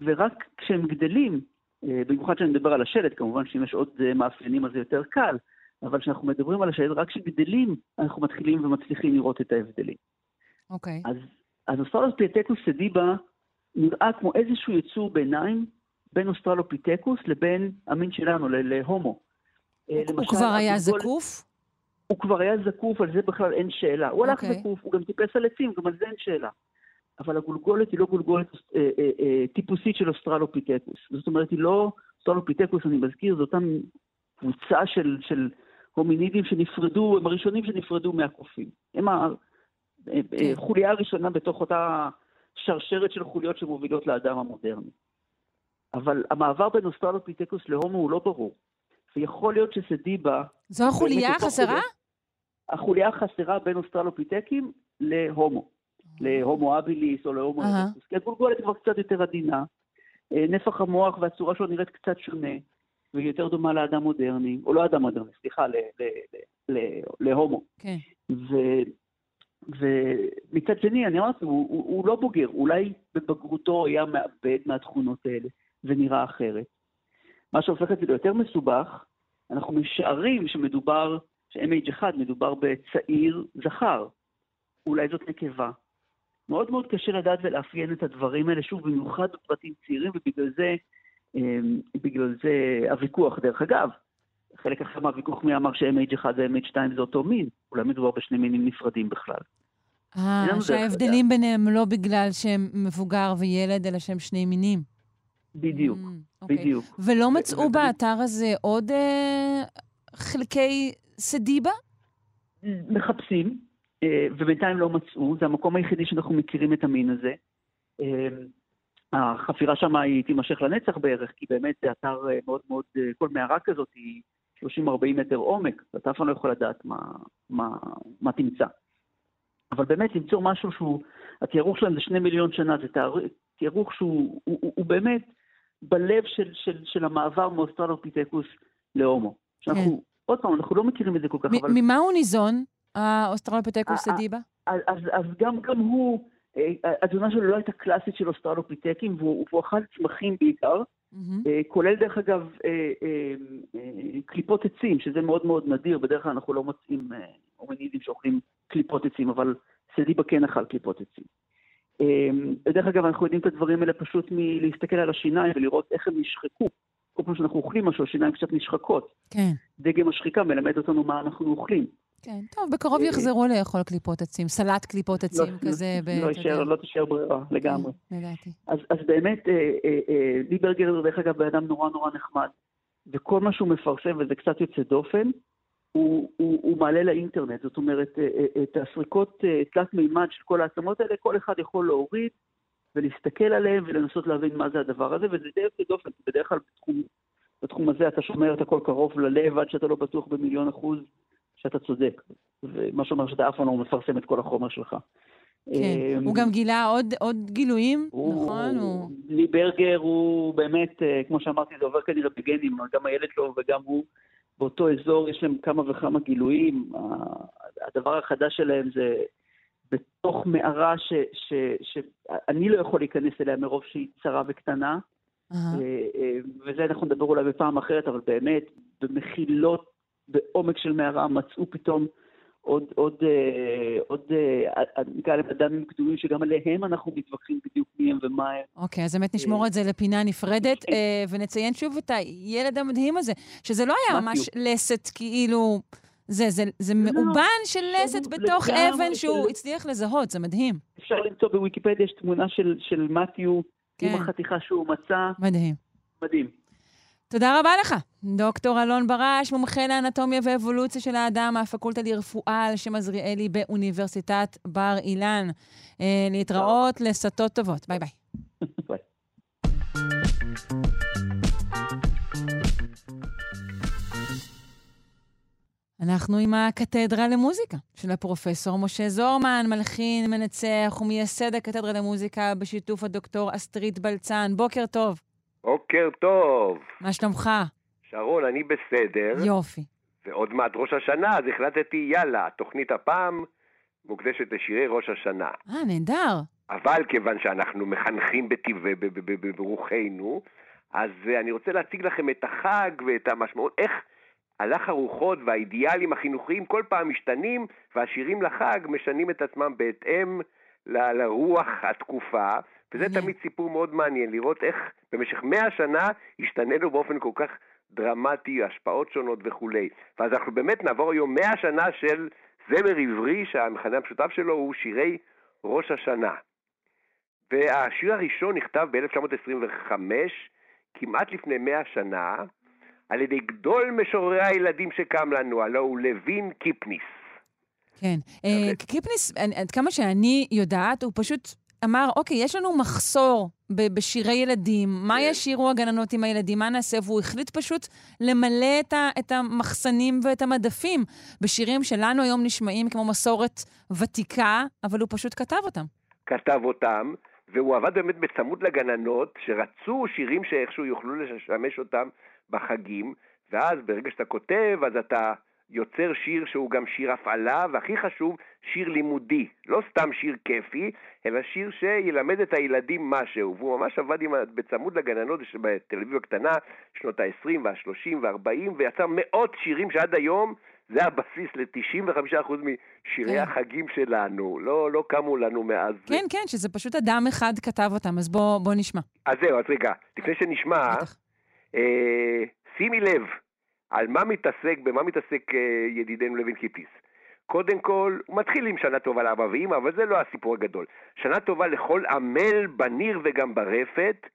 ורק כשהם גדלים, במיוחד כשאני מדבר על השלט, כמובן שאם יש עוד מאפיינים אז זה יותר קל, אבל כשאנחנו מדברים על השלט, רק כשגדלים אנחנו מתחילים ומצליחים לראות את ההבדלים. אוקיי. Okay. אז, אז אוסטרלופיתקוס סדיבה נראה כמו איזשהו יצור ביניים בין אוסטרלופיתקוס לבין המין שלנו, להומו. הוא, למשל, הוא כבר היה זקוף? הוא כבר היה זקוף, על זה בכלל אין שאלה. הוא הלך okay. אוקיי. זקוף, הוא גם טיפס על עצים, גם על זה אין שאלה. אבל הגולגולת היא לא גולגולת אה, אה, אה, טיפוסית של אוסטרלופיתקוס. זאת אומרת, היא לא, אוסטרלופיתקוס, אני מזכיר, זו אותה קבוצה של, של הומינידים שנפרדו, הם הראשונים שנפרדו מהקופים. הם החוליה כן. הראשונה בתוך אותה שרשרת של חוליות שמובילות לאדם המודרני. אבל המעבר בין אוסטרלופיתקוס להומו הוא לא ברור. ויכול להיות שסדיבה... זו החוליה החסרה? החוליה החסרה בין אוסטרלופיתקים להומו. להומו הביליס או להומו הביליס. כי הגולגולת כבר קצת יותר עדינה. אה, נפח המוח והצורה שלו נראית קצת שונה. והיא יותר דומה לאדם מודרני, או לא אדם מודרני, סליחה, להומו. כן. ומצד שני, אני אמרתי, הוא, הוא, הוא לא בוגר, אולי בבגרותו היה מאבד מהתכונות האלה, ונראה אחרת. מה שהופך את זה ליותר מסובך, אנחנו משערים שמדובר, ש-MH1 מדובר בצעיר זכר. אולי זאת נקבה. מאוד מאוד קשה לדעת ולאפיין את הדברים האלה, שוב, במיוחד בפרטים צעירים, ובגלל זה אמ, בגלל זה הוויכוח, דרך אגב, חלק אחר מהוויכוח מי אמר ש-MH1 ו-MH2 זה אותו מין, אולי מדובר בשני מינים נפרדים בכלל. אה, שההבדלים ביניהם לא בגלל שהם מבוגר וילד, אלא שהם שני מינים. בדיוק, mm, אוקיי. בדיוק. ולא מצאו באתר הזה עוד אה, חלקי סדיבה? מחפשים, אה, ובינתיים לא מצאו, זה המקום היחידי שאנחנו מכירים את המין הזה. אה, החפירה שם היא תימשך לנצח בערך, כי באמת זה אתר אה, מאוד מאוד, אה, כל מערה כזאת היא 30-40 מטר עומק, ואתה אף פעם לא יכול לדעת מה, מה, מה תמצא. אבל באמת למצוא משהו שהוא, התיארוך שלהם זה שני מיליון שנה, זה תיארוך שהוא הוא, הוא, הוא באמת בלב של, של, של המעבר מאוסטרלופיתקוס להומו. שאנחנו, כן. עוד פעם, אנחנו לא מכירים את זה כל כך, אבל... ממה הוא ניזון, האוסטרלופיתקוס סדיבה? אז, אז, אז גם, גם הוא... התזונה שלו לא הייתה קלאסית של אוסטרלופיטקים, והוא, והוא אכל צמחים בעיקר, mm-hmm. כולל דרך אגב אה, אה, קליפות עצים, שזה מאוד מאוד נדיר, בדרך כלל אנחנו לא מוצאים הומנידים שאוכלים קליפות עצים, אבל סדיבה כן אכל קליפות עצים. דרך אגב, אנחנו יודעים את הדברים האלה פשוט מלהסתכל על השיניים ולראות איך הם נשחקו. כל פעם שאנחנו אוכלים משהו, השיניים קצת נשחקות. כן. דגם השחיקה מלמד אותנו מה אנחנו אוכלים. כן, טוב, בקרוב יחזרו לאכול קליפות עצים, סלט קליפות עצים לא, כזה. לא, לא תישאר ברירה, לגמרי. כן, לדעתי. אז באמת, אה, אה, אה, לי ברגר, דרך אגב, בן אדם נורא נורא נחמד, וכל מה שהוא מפרסם, וזה קצת יוצא דופן, הוא, הוא, הוא מעלה לאינטרנט. זאת אומרת, את הסריקות תלת מימד של כל העצמות האלה, כל אחד יכול להוריד ולהסתכל עליהם ולנסות להבין מה זה הדבר הזה, וזה די יוצא דופן, בדרך כלל בתחום, בתחום הזה אתה שומר את הכל קרוב ללב עד שאתה לא בטוח במיליון אחוז שאתה צודק, ומה שאומר שאתה אף פעם לא מפרסם את כל החומר שלך. כן, הוא גם גילה עוד, עוד גילויים, הוא, נכון? הוא... לי ברגר הוא באמת, אה, כמו שאמרתי, זה עובר כנראה בגנים, גם הילד שלו וגם הוא באותו אזור, יש להם כמה וכמה גילויים. הדבר החדש שלהם זה בתוך מערה שאני לא יכול להיכנס אליה מרוב שהיא צרה וקטנה. Uh-huh. וזה אנחנו נדבר אולי בפעם אחרת, אבל באמת, במחילות בעומק של מערה מצאו פתאום עוד, עוד, אה, עוד אה, נקרא להם אדמים קדומים, שגם עליהם אנחנו מתווכחים בדיוק מי הם ומה הם. אוקיי, אז באמת נשמור את זה לפינה נפרדת, כן. ונציין שוב את הילד המדהים הזה, שזה לא היה ממש לסת כאילו... זה, זה, זה לא, מאובן של לסת בתוך אבן שהוא של... הצליח לזהות, זה מדהים. אפשר למצוא בוויקיפדיה, יש תמונה של, של מתיו כן. עם החתיכה שהוא מצא. מדהים. מדהים. תודה רבה לך, דוקטור אלון ברש, מומחה לאנטומיה ואבולוציה של האדם מהפקולטה לרפואה על שם עזריאלי באוניברסיטת בר אילן. אה, להתראות, לבשורות טובות. ביי ביי. ביי. אנחנו עם הקתדרה למוזיקה של הפרופסור משה זורמן, מלחין, מנצח ומייסד הקתדרה למוזיקה בשיתוף הדוקטור אסטרית בלצן. בוקר טוב. בוקר טוב. מה שלומך? שרון, אני בסדר. יופי. ועוד מעט ראש השנה, אז החלטתי, יאללה, תוכנית הפעם מוקדשת לשירי ראש השנה. אה, נהדר. אבל כיוון שאנחנו מחנכים בטבעי, ברוחנו, אז אני רוצה להציג לכם את החג ואת המשמעות, איך הלך הרוחות והאידיאלים החינוכיים כל פעם משתנים, והשירים לחג משנים את עצמם בהתאם ל- לרוח התקופה, וזה mm-hmm. תמיד סיפור מאוד מעניין, לראות איך במשך מאה שנה השתננו באופן כל כך דרמטי, השפעות שונות וכולי. ואז אנחנו באמת נעבור היום מאה שנה של זמר עברי שהמכנה המשותף שלו הוא שירי ראש השנה. והשיר הראשון נכתב ב-1925, כמעט לפני מאה שנה, על ידי גדול משוררי הילדים שקם לנו, הלו הוא לוין קיפניס. כן. אה, קיפניס, עד כמה שאני יודעת, הוא פשוט אמר, אוקיי, יש לנו מחסור בשירי ילדים, מה כן. ישירו הגננות עם הילדים, מה נעשה? והוא החליט פשוט למלא את, ה, את המחסנים ואת המדפים בשירים שלנו היום נשמעים כמו מסורת ותיקה, אבל הוא פשוט כתב אותם. כתב אותם, והוא עבד באמת בצמוד לגננות, שרצו שירים שאיכשהו יוכלו לשמש אותם בחגים, ואז ברגע שאתה כותב, אז אתה יוצר שיר שהוא גם שיר הפעלה, והכי חשוב, שיר לימודי. לא סתם שיר כיפי, אלא שיר שילמד את הילדים משהו. והוא ממש עבד עם, בצמוד לגננות בתל אביב הקטנה, שנות ה-20 וה-30 וה-40, ויצר מאות שירים שעד היום זה הבסיס ל-95% משירי כן. החגים שלנו. לא, לא קמו לנו מאז. כן, כן, שזה פשוט אדם אחד כתב אותם, אז בוא, בוא נשמע. אז זהו, אז רגע, לפני שנשמע, אה, שימי לב, על מה מתעסק, במה מתעסק אה, ידידנו לוין קיפיס. קודם כל, הוא מתחיל עם שנה טובה לאבא ואמא, אבל זה לא הסיפור הגדול. שנה טובה לכל עמל בניר וגם ברפת.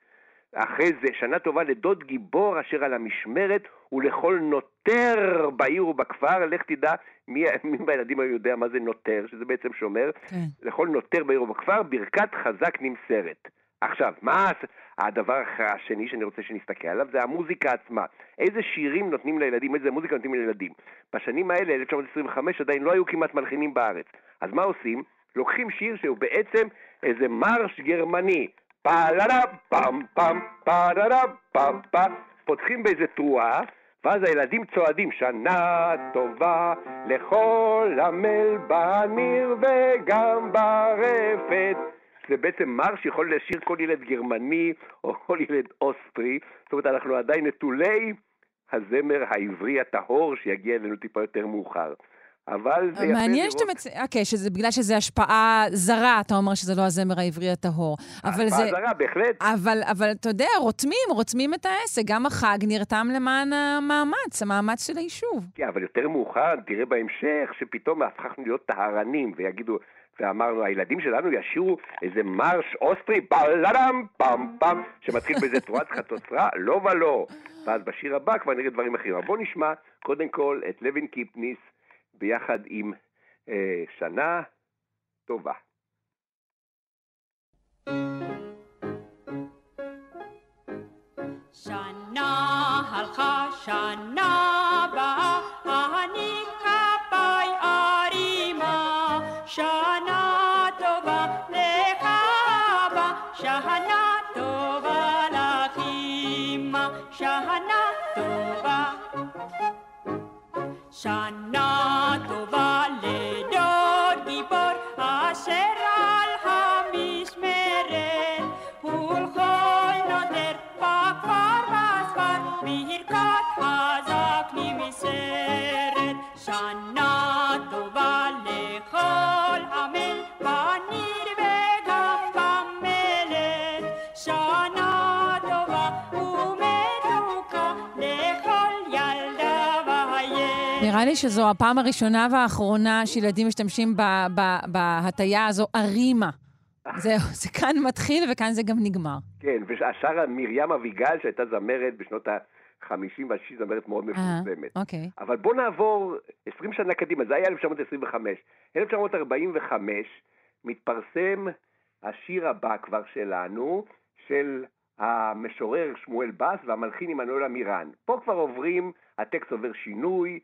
אחרי זה, שנה טובה לדוד גיבור אשר על המשמרת, ולכל נוטר בעיר ובכפר. לך תדע מי, מי מהילדים היום יודע מה זה נוטר, שזה בעצם שומר. כן. לכל נוטר בעיר ובכפר, ברכת חזק נמסרת. עכשיו, מה הדבר השני שאני רוצה שנסתכל עליו? זה המוזיקה עצמה. איזה שירים נותנים לילדים, איזה מוזיקה נותנים לילדים. בשנים האלה, 1925, עדיין לא היו כמעט מלחינים בארץ. אז מה עושים? לוקחים שיר שהוא בעצם איזה מרש גרמני. פלרה פם פם, פלרה פם פם. פותחים באיזה תרועה, ואז הילדים צועדים שנה טובה לכל עמל בניר וגם ברפת. זה בעצם מר שיכול לשיר כל ילד גרמני או כל ילד אוסטרי, זאת אומרת אנחנו עדיין נטולי הזמר העברי הטהור שיגיע אלינו טיפה יותר מאוחר. אבל זה יפה לראות... מעניין שאתה מצ... אוקיי, שזה בגלל שזה השפעה זרה, אתה אומר שזה לא הזמר העברי הטהור. השפעה זה... זרה, בהחלט. אבל, אבל אתה יודע, רותמים, רותמים את העסק. גם החג נרתם למען המאמץ, המאמץ של היישוב. כן, אבל יותר מאוחר, תראה בהמשך, שפתאום הפכנו להיות טהרנים, ויגידו, ואמרנו, הילדים שלנו ישירו איזה מרש אוסטרי, בלאדם, פעם פעם, שמתחיל באיזה תרועת חצוצרה, לא ולא. ואז בשיר הבא כבר נראה דברים אחרים. בואו נשמע קודם כל את לוין קיפניס ביחד עם אה, שנה טובה. שנה הלכה שנה באה, אני שנה טובה. שנה טובה לדוד נראה לי שזו הפעם הראשונה והאחרונה שילדים משתמשים בהטייה הזו, ארימה. זהו, זה כאן מתחיל וכאן זה גם נגמר. כן, והשרה מרים אביגל, שהייתה זמרת בשנות ה-50 וה-60, זמרת מאוד מפורסמת. אוקיי. אבל בוא נעבור 20 שנה קדימה, זה היה 1925. 1945 מתפרסם השיר הבא כבר שלנו, של המשורר שמואל בס והמלחין עמנואל עמירן. פה כבר עוברים, הטקסט עובר שינוי,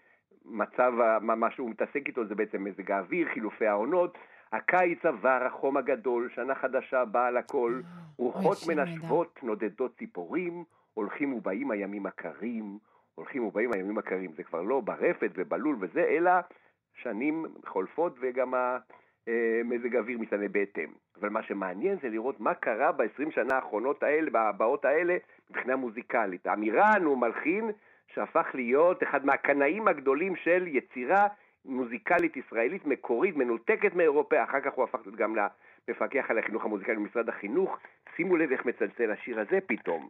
מצב, ה- מה מה שהוא מתעסק איתו זה בעצם מזג האוויר, חילופי העונות. הקיץ עבר, החום הגדול, שנה חדשה באה לכל, רוחות. מנשבות, נודדות ציפורים, הולכים ובאים הימים הקרים, הולכים ובאים הימים הקרים. זה כבר לא ברפת ובלול וזה, אלא שנים חולפות וגם המזג האוויר משתנה בהתאם. אבל מה שמעניין זה לראות מה קרה ב-20 שנה האחרונות האלה, הבאות האלה, מבחינה מוזיקלית. עמירן הוא מלחין שהפך להיות אחד מהקנאים הגדולים של יצירה מוזיקלית ישראלית מקורית, מנותקת מאירופה, אחר כך הוא הפך גם למפקח על החינוך המוזיקלי במשרד החינוך. שימו לב איך מצלצל השיר הזה פתאום.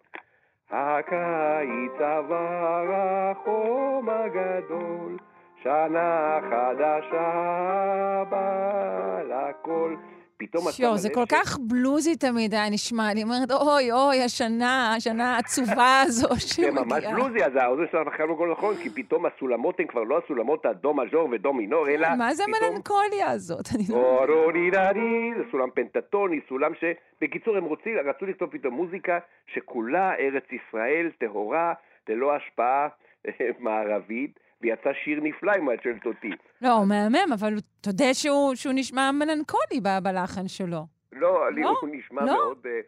הקיץ עבר החום הגדול, שנה חדשה באה לכל. פתאום אתה שיו, זה כל ש- כך בלוזי תמיד היה נשמע. אני אומרת, אוי, אוי, השנה, השנה העצובה הזו זה ממש שמגיעה. בלוזי, אז האוזן שלנו בכלל לא כל נכון, כי פתאום הסולמות הן כבר לא הסולמות הדו מז'ור ודו מינור, אלא... מה זה המלנכוליה הזאת? אני לא... אורונידני, זה סולם פנטטוני, סולם ש... בקיצור, הם רוצים, רצו לכתוב פתאום מוזיקה שכולה ארץ ישראל, טהורה, ללא השפעה אה, מערבית, ויצא שיר נפלא, אם את שואלת אותי. לא, הוא מהמם, אבל תודה שהוא שהוא נשמע מלנכולי בלחן שלו. לא, לי לא? הוא נשמע לא? מאוד אה,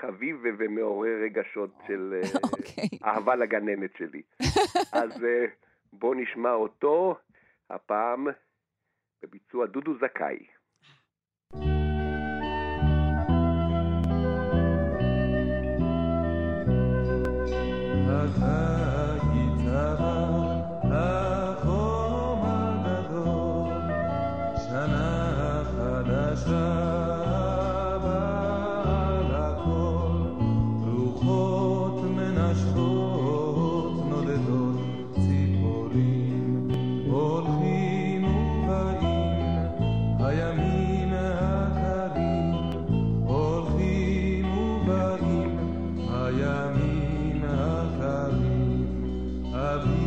חביב ומעורר רגשות של אה, אוקיי. אהבה לגננת שלי. אז אה, בואו נשמע אותו, הפעם בביצוע דודו זכאי. love.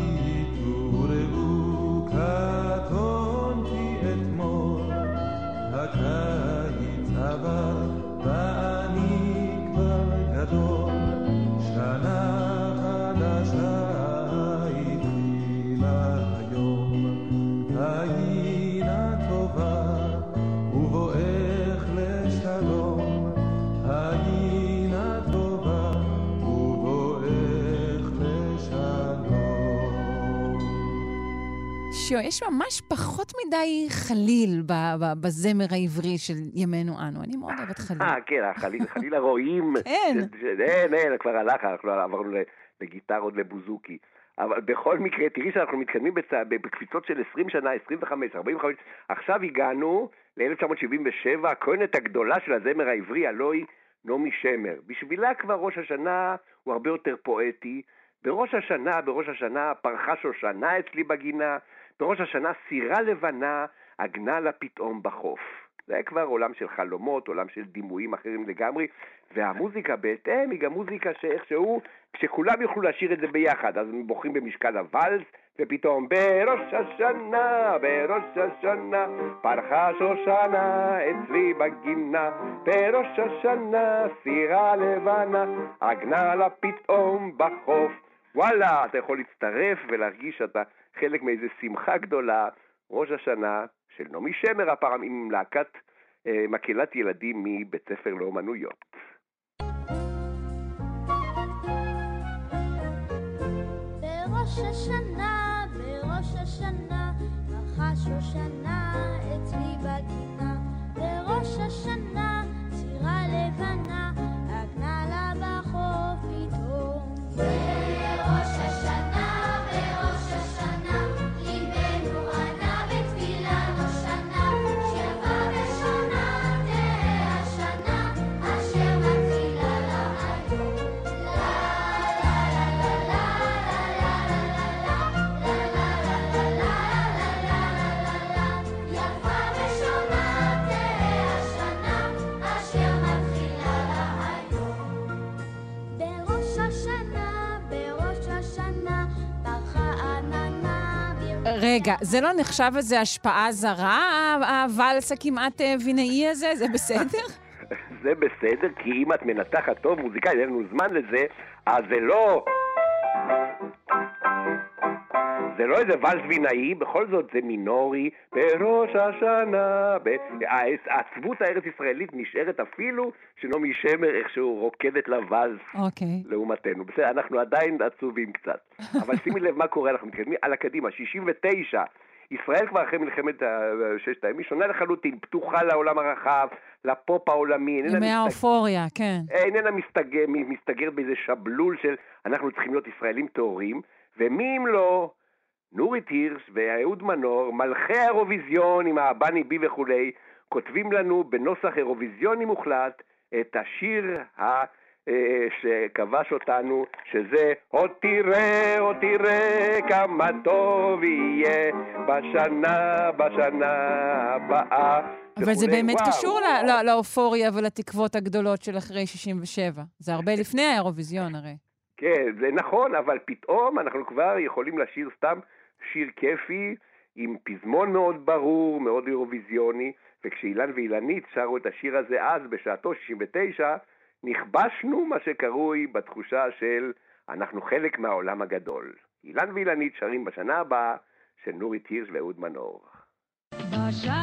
יש ממש פחות מדי חליל בזמר העברי של ימינו אנו. אני מאוד אוהבת חליל. אה, כן, החליל- חליל הרועים. כן. אין, אין, כבר הלך, אנחנו עברנו לגיטרות, לבוזוקי. אבל בכל מקרה, תראי שאנחנו מתקדמים בצע- ב- בקפיצות של 20 שנה, 25, 45. עכשיו הגענו ל-1977, הכהנת הגדולה של הזמר העברי, הלוא היא נעמי שמר. בשבילה כבר ראש השנה הוא הרבה יותר פואטי. בראש השנה, בראש השנה פרחה שושנה אצלי בגינה, בראש השנה סירה לבנה עגנה לה פתאום בחוף. זה כבר עולם של חלומות, עולם של דימויים אחרים לגמרי, והמוזיקה בהתאם היא גם מוזיקה שאיכשהו, כשכולם יוכלו לשיר את זה ביחד, אז הם בוחרים במשקל הוואלס, ופתאום בראש השנה, בראש השנה, פרחה שושנה אצלי בגינה, בראש השנה סירה לבנה, עגנה לה פתאום בחוף. וואלה, אתה יכול להצטרף ולהרגיש שאתה חלק מאיזו שמחה גדולה, ראש השנה של נעמי שמר הפעם עם להקת אה, מקהלת ילדים מבית ספר לאומנויות. בראש השנה, בראש השנה, ברכה שושנה רגע, זה לא נחשב איזה השפעה זרה, הוואלס הכמעט אה, וינאי הזה? זה בסדר? זה בסדר, כי אם את מנתחת טוב מוזיקאי, אין לנו זמן לזה, אז זה לא... זה לא איזה ואלס וינאי, בכל זאת זה מינורי, בראש השנה. ב... העצ- העצבות הארץ-ישראלית נשארת אפילו שנעמי שמר איכשהו רוקדת לוואלס אוקיי. לעומתנו. בסדר, אנחנו עדיין עצובים קצת. אבל שימי לב מה קורה, אנחנו מתקדמים על הקדימה, 69. ישראל כבר אחרי מלחמת ששת הימים שונה לחלוטין, פתוחה לעולם הרחב, לפופ העולמי, ימי מסתג- האופוריה, כן. איננה מסתגר, מסתגרת באיזה שבלול של אנחנו צריכים להיות ישראלים טהורים, ומי אם לא נורית הירש ואהוד מנור, מלכי האירוויזיון עם הבני בי וכולי, כותבים לנו בנוסח אירוויזיוני מוחלט את השיר ה... אה, שכבש אותנו, שזה עוד תראה, עוד תראה כמה טוב יהיה בשנה, בשנה הבאה. אבל זה. באמת וואו. קשור ל- ל- לאופוריה ולתקוות הגדולות של אחרי 67. זה הרבה לפני האירוויזיון הרי. כן, זה נכון, אבל פתאום אנחנו כבר יכולים לשיר סתם שיר כיפי, עם פזמון מאוד ברור, מאוד אירוויזיוני, וכשאילן ואילנית שרו את השיר הזה אז, בשעתו, 69, נכבשנו מה שקרוי בתחושה של אנחנו חלק מהעולם הגדול. אילן ואילנית שרים בשנה הבאה של נורית הירש ואהוד מנור. בשנה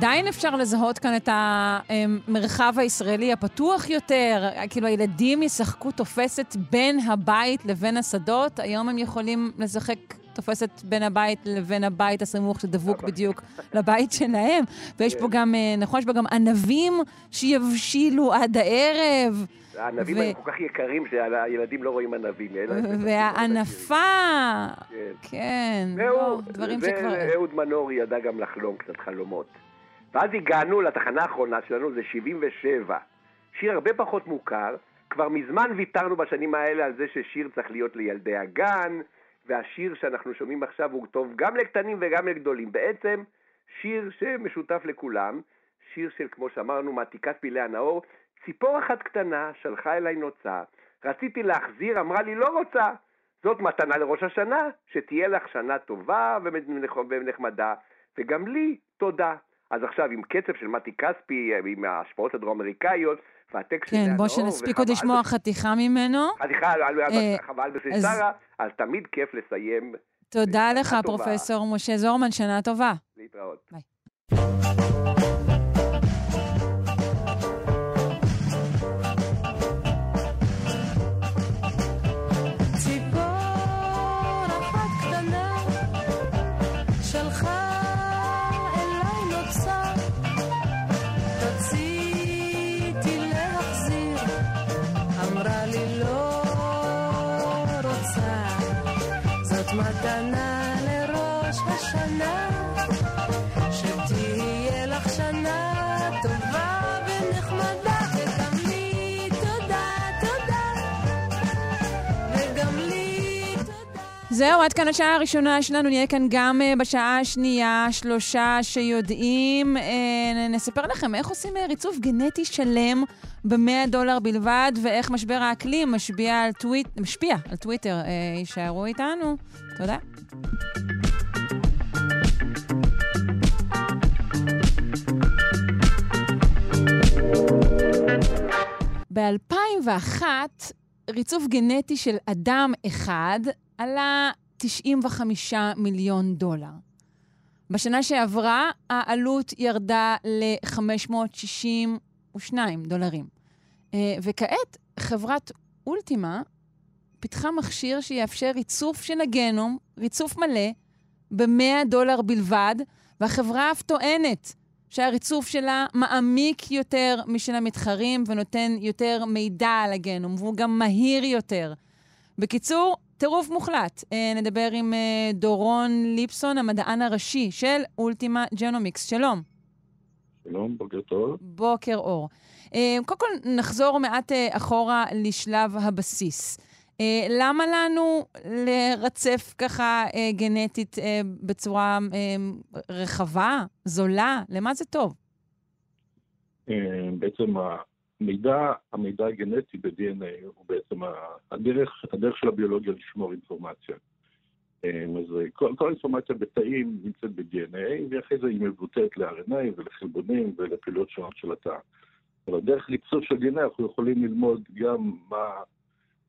עדיין אפשר לזהות כאן את המרחב הישראלי הפתוח יותר, כאילו הילדים ישחקו תופסת בין הבית לבין השדות, היום הם יכולים לשחק תופסת בין הבית לבין הבית הסמוך שדבוק בדיוק לבית שלהם. ויש פה גם, אה, נכון, יש פה גם ענבים שיבשילו עד הערב. הענבים ו- האלה כל כך יקרים שהילדים לא רואים ענבים. והענפה, כן. כן, דברים שכבר... אהוד מנור ידע גם לחלום קצת חלומות. ואז הגענו לתחנה האחרונה שלנו, זה 77. שיר הרבה פחות מוכר, כבר מזמן ויתרנו בשנים האלה על זה ששיר צריך להיות לילדי הגן, והשיר שאנחנו שומעים עכשיו הוא טוב גם לקטנים וגם לגדולים. בעצם שיר שמשותף לכולם, שיר של, כמו שאמרנו, מעתיקת פילי הנאור, ציפור אחת קטנה שלחה אליי נוצה, רציתי להחזיר, אמרה לי לא רוצה. זאת מתנה לראש השנה, שתהיה לך שנה טובה ונחמדה, וגם לי תודה. אז עכשיו עם קצב של מתי כספי, עם ההשפעות הדרום-אמריקאיות, והטקסט של כן, בוא שנספיק עוד לשמוע חתיכה ממנו. חתיכה אה, חבל אז- בסיסרה, אז תמיד כיף לסיים תודה לך. פרופסור משה זורמן, שנה טובה. להתראות. ציפור זהו, עד כאן השעה הראשונה שלנו, נהיה כאן גם אה, בשעה השנייה, שלושה שיודעים. אה, נספר לכם איך עושים אה, ריצוף גנטי שלם ב-100 דולר בלבד, ואיך משבר האקלים משפיע על, טוויט, משפיע על טוויטר. יישארו איתנו. תודה. ב-2001, ריצוף גנטי של אדם אחד עלה 95 מיליון דולר. בשנה שעברה העלות ירדה ל-562 דולרים. אה, וכעת חברת אולטימה פיתחה מכשיר שיאפשר ריצוף של הגנום, ריצוף מלא, ב-100 דולר בלבד, והחברה אף טוענת שהריצוף שלה מעמיק יותר משל המתחרים ונותן יותר מידע על הגנום, והוא גם מהיר יותר. בקיצור, טירוף מוחלט. אה, נדבר עם אה, דורון ליפסון, המדען הראשי של אולטימה ג'נומיקס. שלום. שלום, בוקר טוב. בוקר אור. אה, קודם כל, נחזור מעט אחורה לשלב הבסיס. למה לנו לרצף ככה גנטית בצורה רחבה, זולה? למה זה טוב? בעצם המידע, המידע הגנטי ב-DNA הוא בעצם הדרך, הדרך של הביולוגיה לשמור אינפורמציה. אה, אז אה, כל, כל האינפורמציה בתאים נמצאת ב-DNA, ואחרי זה היא מבוטאת ל-RNA ולחלבונים ולפעילויות שונות של התא. אבל דרך ריצוף של DNA אנחנו יכולים ללמוד גם מה,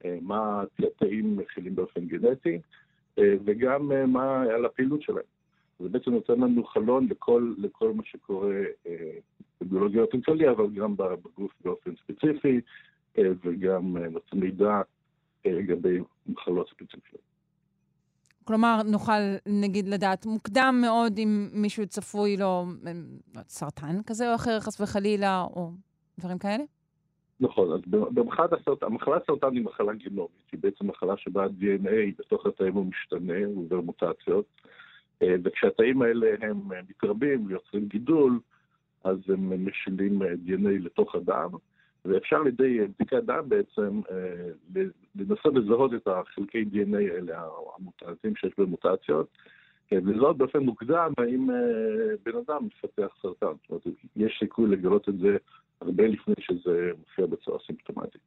אה, מה התאים מכילים באופן גנטי, וגם מה על הפעילות שלהם. זה בעצם נותן לנו חלון לכל, לכל מה שקורה בביולוגיה באופן כללי, אבל גם בגוף באופן ספציפי, אה, וגם אה, נותן מידע אה, לגבי מחלות ספציפיות. כלומר, נוכל, נגיד, לדעת מוקדם מאוד אם מישהו צפוי לו סרטן כזה או אחר, חס וחלילה, או דברים כאלה? נכון, אז במחלת הסרטן, המחלת סרטן היא מחלה גנומית, היא בעצם מחלה שבה ה-DNA בתוך התאים הוא משתנה, הוא עובר מוטציות, וכשהתאים האלה הם אה, מתרבים ויוצרים גידול, אז הם משילים אה, DNA לתוך הדם, ואפשר על ידי אה, בדיקת דם בעצם אה, לנסות לזהות את החלקי DNA האלה, המוטציים שיש בהם מוטציות, אה, ולזהות באופן מוקדם האם אה, בן אדם מפתח סרטן. זאת אומרת, יש סיכוי לגלות את זה הרבה לפני שזה מופיע בצורה סימפטומטית.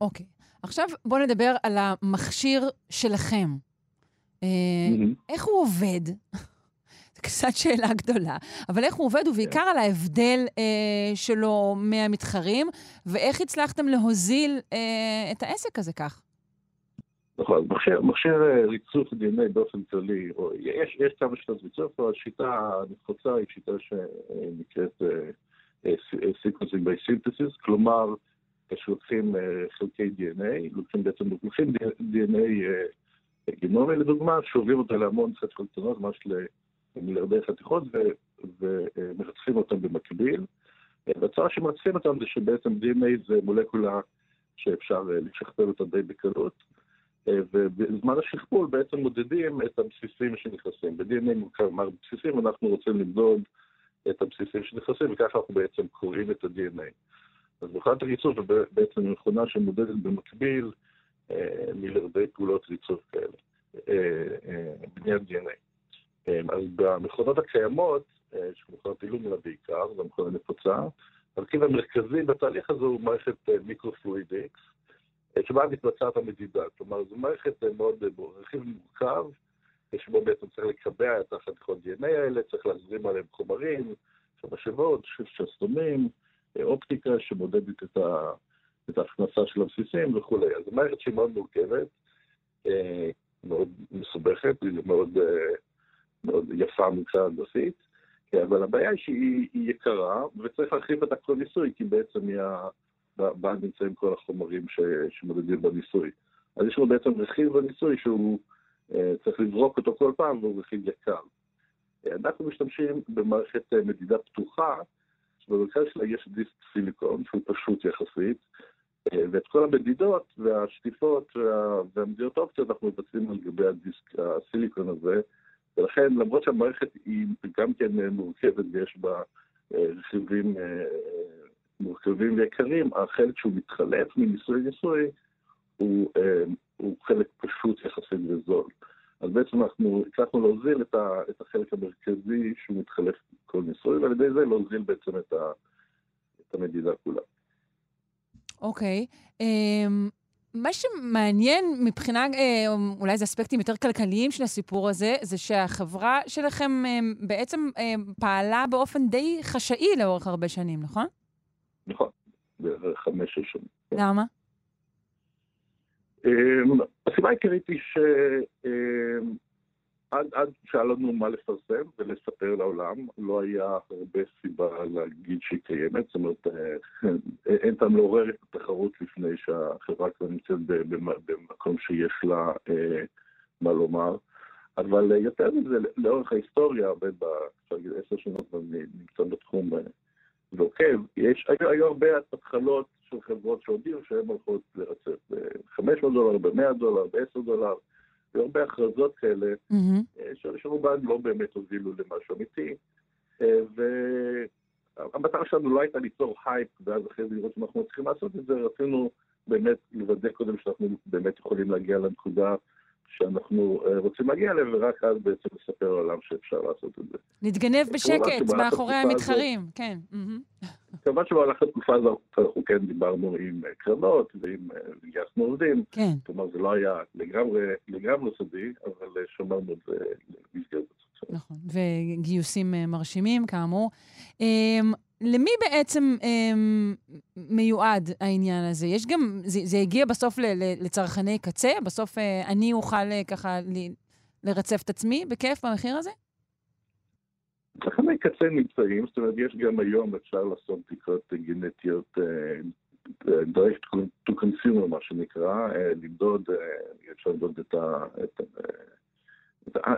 אוקיי. עכשיו בואו נדבר על המכשיר שלכם. אה. איך הוא עובד? קצת שאלה גדולה, אבל איך הוא עובד, ובעיקר על ההבדל אה, שלו מהמתחרים, ואיך הצלחתם להוזיל אה, את העסק הזה כך? נכון, מכשיר, מכשיר אה, ריצוף DNA באופן כללי, או יש, יש כמה שיטות ריצוף, אבל השיטה הנפוצה היא שיטה שנקראת sequencing by synthesis, כלומר, כשלוקחים אה, חלקי DNA, לוקחים בעצם, לוקחים DNA גנומי לדוגמה, שובים אותה להמון חתיכות קטנות, ממש למיליארדי חתיכות, ומרצפים אותם במקביל. והצורה שמרצפים אותם זה שבעצם DNA זה מולקולה שאפשר אה, לשכפל אותה די בקלות. אה, ובזמן השכפול בעצם מודדים את הבסיסים שנכנסים. ב-DNA מורכב מה בסיסים, אנחנו רוצים למדוד את הבסיסים שנכנסים, וככה אנחנו בעצם קוראים את ה-DNA. אז מכונת הריצוף היא בעצם מכונה שמודדת במקביל אה, מיליארדי פעולות ריצוף כאלה, אה, אה, בניית DNA. אה, אז במכונות הקיימות, שמכונות אילומנה בעיקר, זו מכונה נפוצה, המרכיב המרכזי בתהליך הזה הוא מערכת מיקרופלואידיקס, שבה מתבצעת המדידה. כלומר, זו מערכת מאוד, רכיב מורכב, שבו בעצם צריך לקבע את החתיכות DNA האלה, צריך להזרים עליהם חומרים, משאבות, שסתומים, אופטיקה שמודדת את, ה, את ההכנסה של הבסיסים וכולי. אז מערכת שהיא מאוד מורכבת, אה, מאוד מסובכת, מאוד, אה, מאוד יפה מבחינה הנדסית, אה, אבל הבעיה היא שהיא היא יקרה, וצריך להרחיב את הכל ניסוי, כי בעצם היא ה... בה נמצאים כל החומרים ש, שמודדים בניסוי. אז יש לנו בעצם רכיב בניסוי שהוא אה, צריך לזרוק אותו כל פעם והוא רכיב יקר. אנחנו משתמשים במערכת מדידה פתוחה, שבמרכז שלה יש דיסק סיליקון שהוא פשוט יחסית, ואת כל המדידות והשטיפות וה- והמדידות האופציות אנחנו מבצעים על גבי הדיסק הסיליקון הזה, ולכן למרות שהמערכת היא גם כן אה, מורכבת ויש בה אה, רכיבים אה, מורכבים ויקרים, החלק שהוא מתחלף מניסוי לניסוי הוא, אה, הוא חלק פשוט יחסית וזול. אז בעצם אנחנו הצלחנו להוזיל את, ה, את החלק המרכזי שהוא מתחלף כל ניסוי, ועל ידי זה להוזיל בעצם את, ה, את המדידה כולה. אוקיי. אמ, מה שמעניין מבחינה, אה, אולי זה אספקטים יותר כלכליים של הסיפור הזה, זה שהחברה שלכם אה, בעצם אה, פעלה באופן די חשאי לאורך הרבה שנים, נכון? נכון, בערך חמש-שש שנים. למה? אמ, הסיבה העיקרית היא שעד עד שהיה לנו מה לפרסם ולספר לעולם, לא היה הרבה סיבה להגיד שהיא קיימת, זאת אומרת, אה, אין טעם לעורר את התחרות לפני שהחברה כבר נמצאת במ- במקום שיש לה אה, מה לומר. אבל אה, יותר מזה, לאורך ההיסטוריה, אפשר להגיד עשר שנות אני נמצא בתחום אה, ועוקב, יש, היו, היו הרבה התחלות של חברות שהודיעו שהן הולכות לרצף ב-500 דולר, ב-100 דולר, ב-10 דולר, היו הרבה הכרזות כאלה. אה, שרובן לא באמת הובילו למשהו אמיתי. אה, והמטרה שלנו לא הייתה ליצור הייפ, ואז אחרי זה לראות אם אנחנו מצליחים לעשות את זה, רצינו באמת לוודא קודם שאנחנו באמת יכולים להגיע לנקודה שאנחנו אה, רוצים להגיע אליה, ורק אז בעצם לספר לעולם שאפשר לעשות את זה. כמובן בשקט מאחורי המתחרים, כן. מהמם. כמובן שבמהלך התקופה הזו אנחנו כן דיברנו עם אה, קרנות ועם אה, גייסנו עובדים. כן. כלומר, זה לא היה לגמרי, לגמרי סודי, אבל אה, שמרנו את זה למסגרת. נכון, וגיוסים אה, מרשימים, כאמור. אמ, למי בעצם אמ, מיועד העניין הזה? יש גם, זה, זה הגיע בסוף ל, ל, לצרכני קצה? בסוף אה, אני אוכל אה, ככה ל, לרצף את עצמי בכיף במחיר הזה? צרכני קצה נמצאים, זאת אומרת, יש גם היום, אפשר לעשות בדיקות גנטיות אה, direct to consumer, מה שנקרא, אה, למדוד, אה, אפשר למדוד את ה... את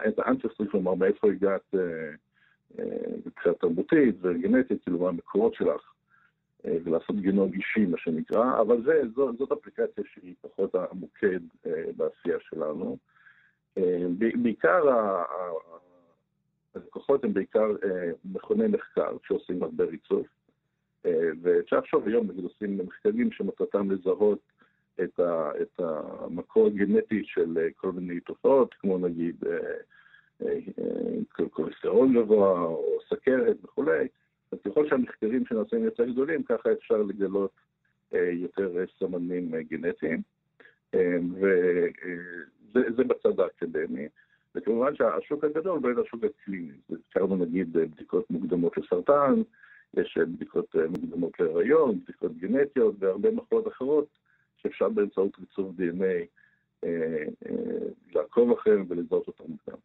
את כלומר, מאיפה הגעת מבחינה תרבותית וגנטית, כאילו, מה המקורות שלך, אה, ולעשות גנום אישי, מה שנקרא, אבל זה, זו, זאת אפליקציה שהיא פחות המוקד אה, בעשייה שלנו. אה, בעיקר הלקוחות הם בעיקר מכוני מחקר שעושים הרבה ריצוף, ואפשר לחשוב היום, נגיד עושים מחקרים שמטרתם לזהות את, את המקור הגנטי של כל מיני תופעות, כמו נגיד כולסטרול גבוה או סכרת וכולי. אז ככל שהמחקרים שנעשים יותר גדולים, ככה אפשר לגלות אה, יותר אה, סמנים אה, גנטיים. אה, וזה זה בצד האקדמי. וכמובן שהשוק הגדול בין השוק הקליני. הזכרנו נגיד בדיקות מוקדמות לסרטן, יש בדיקות מוקדמות להיריון, בדיקות גנטיות והרבה מחלות אחרות שאפשר באמצעות אה, אה, לעקוב אחריהם ולזהות אותם מוקדם.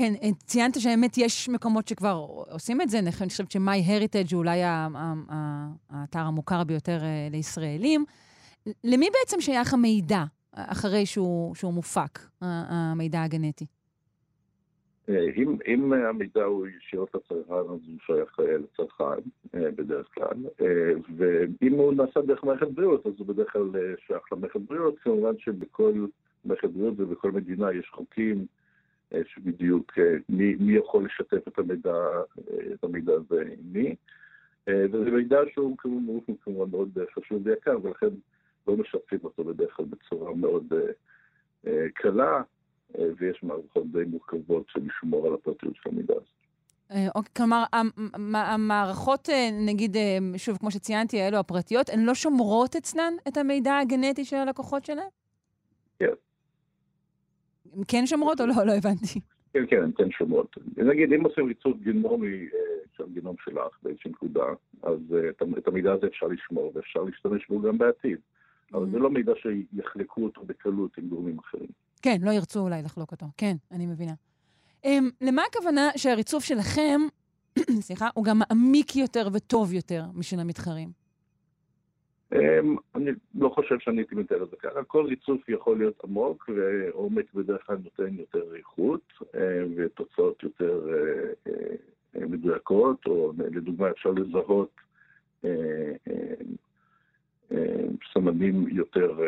כן, אה, ציינת שבאמת יש מקומות שכבר עושים את זה. אני חושבת ש-MyHeritage הוא אולי האתר המוכר ביותר אה, לישראלים. למי בעצם שייך המידע אחרי שהוא, שהוא מופק, המידע הגנטי? אה, אם, אם המידע הוא ישירות לצרכן, אז הוא שייך לצרכן בדרך כלל, ואם הוא נעשה דרך מערכת בריאות, אז הוא בדרך כלל שייך למערכת בריאות. כמובן שבכל מערכת בריאות ובכל מדינה יש חוקים שבדיוק אה, מי, מי יכול לשתף את המידע, אה, את המידע הזה עם מי. אה, וזה מידע שהוא כמובן, מאוד אה, חשוב ויקר, ולכן לא משתפים אותו בדרך כלל בצורה מאוד אה, אה, קלה. אה, ויש מערכות די מורכבות של לשמור על הפרטיות של המידע הזה. אה, אוקיי, כלומר, המ- המ- המערכות, אה, נגיד, אה, שוב, כמו שציינתי, האלו הפרטיות, הן לא שומרות אצלן את המידע הגנטי של הלקוחות שלהן? הן כן שומרות או לא? לא הבנתי. כן, כן, הן כן שומרות. נגיד, אם עושים ריצוף גנומי אה, של גנום שלך באיזושהי נקודה, אז אה, את המ- את המידע הזה אפשר לשמור ואפשר להשתמש בו גם בעתיד. אבל זה לא מידע שיחלקו אותו בקלות עם גורמים אחרים. כן, לא ירצו אולי לחלוק אותו. כן, אני מבינה. Um, למה הכוונה שהריצוף שלכם, סליחה, הוא גם מעמיק יותר וטוב יותר משל המתחרים? אמ, אני לא חושב שאני הייתי מתאר את זה ככה. כל ריצוף יכול להיות עמוק, ועומק בדרך כלל נותן יותר איכות אה, ותוצאות יותר אה, אה, מדויקות, או לדוגמה אפשר לזהות אה, סמנים יותר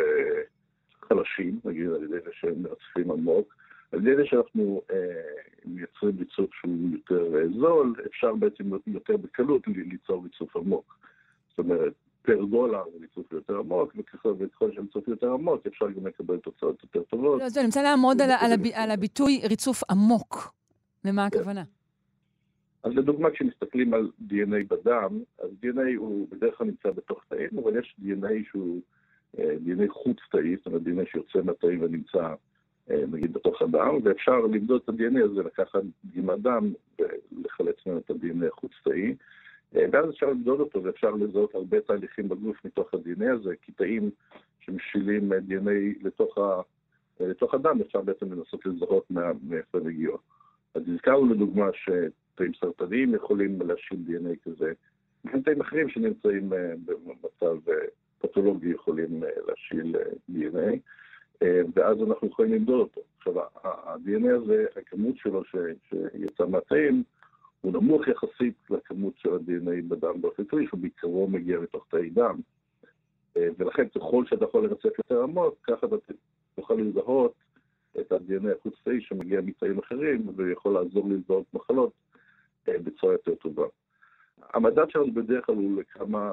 חלשים, נגיד על ידי זה שהם מרצפים עמוק. על ידי זה שאנחנו מייצרים ריצוף שהוא יותר זול, אפשר בעצם יותר בקלות ליצור ריצוף עמוק. זאת אומרת, פר דולר זה ריצוף יותר עמוק, וככל וככל שהריצוף יותר עמוק, אפשר גם לקבל תוצאות יותר טובות. לא, זה, אני רוצה לעמוד על, על, הב, על הביטוי ריצוף עמוק. למה כן. הכוונה? אז לדוגמה, כשמסתכלים על DNA בדם, אז DNA הוא בדרך כלל נמצא בתוך תאים, אבל יש DNA שהוא אה, DNA חוץ-תאי, זאת אומרת DNA שיוצא מהתאים ונמצא אה, נגיד בתוך הדם, ואפשר למדוד את ה-DNA הזה, לקחת דגימת דם ולחלץ ממנו את ה-DNA החוץ-תאי, אה, ואז אפשר למדוד אותו ואפשר לזהות הרבה תהליכים בגוף מתוך ה-DNA הזה, כי תאים שמשילים DNA לתוך, ה, לתוך הדם, אפשר בעצם לנסות לזהות מאיפה הם הגיעו. אז הזכרנו לדוגמה שתאים סרטניים יכולים להשיל DNA כזה, גם תאים אחרים שנמצאים אה, במצב אה, פתולוגי יכולים אה, להשיל DNA, ואז אנחנו יכולים למדוד אותו. עכשיו, ה-DNA הזה, הכמות שלו ש- שיצא מהתאים, הוא נמוך יחסית לכמות של ה-DNA בדם באופן כללי, שהוא בעיקרו מגיע מתוך תאי דם. אה, ולכן ככל שאתה יכול לרצף יותר עמוק, ככה אתה תוכל לזהות את ה-DNA החוץ-תאי שמגיע מתאים אחרים, ויכול לעזור לזהות מחלות אה, בצורה יותר טובה. המדד שלנו בדרך כלל הוא לכמה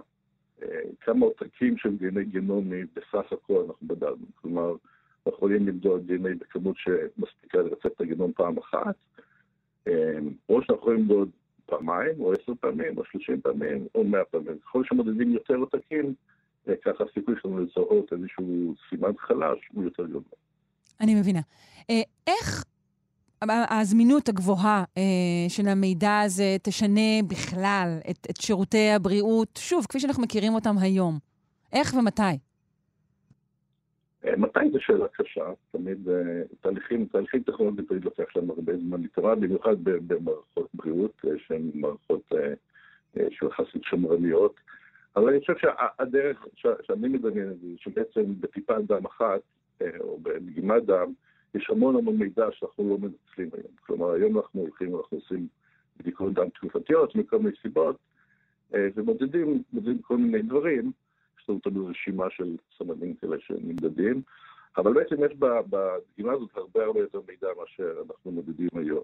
אה, כמה עותקים של DNA גנומי בסך הכל אנחנו בדקנו. כלומר, אנחנו יכולים למדוד DNA בכמות שמספיקה לרצף את הגנום פעם אחת, או שאנחנו יכולים למדוד פעמיים, או עשר פעמים, או שלושים פעמים, או מאה פעמים. ככל שמודדים יותר עותקים, אה, ככה הסיכוי שלנו לזהות איזשהו סימן חלש הוא יותר גדול. אני מבינה. אה, איך הזמינות הגבוהה אה, של המידע הזה תשנה בכלל את, את שירותי הבריאות, שוב, כפי שאנחנו מכירים אותם היום? איך ומתי? אה, מתי זו שאלה קשה? תמיד אה, תהליכים, תהליכים טכנולוגיים תמיד לוקח להם הרבה זמן להתראה, במיוחד במערכות בריאות, אה, שהן מערכות שיחסית שמרניות. אבל אני חושב שהדרך שאני מדמיין את זה, שבעצם בטיפת דם אחת, או בדגימת דם, יש המון המון מידע שאנחנו לא מנצלים היום. כלומר, היום אנחנו הולכים, אנחנו עושים בדיקות דם תקופתיות מכל מיני סיבות, ומודדים מודדים כל מיני דברים. לנו תמיד רשימה של סמנים כאלה שנמדדים, אבל בעצם יש בדגימה הזאת הרבה הרבה יותר מידע מאשר אנחנו מודדים היום.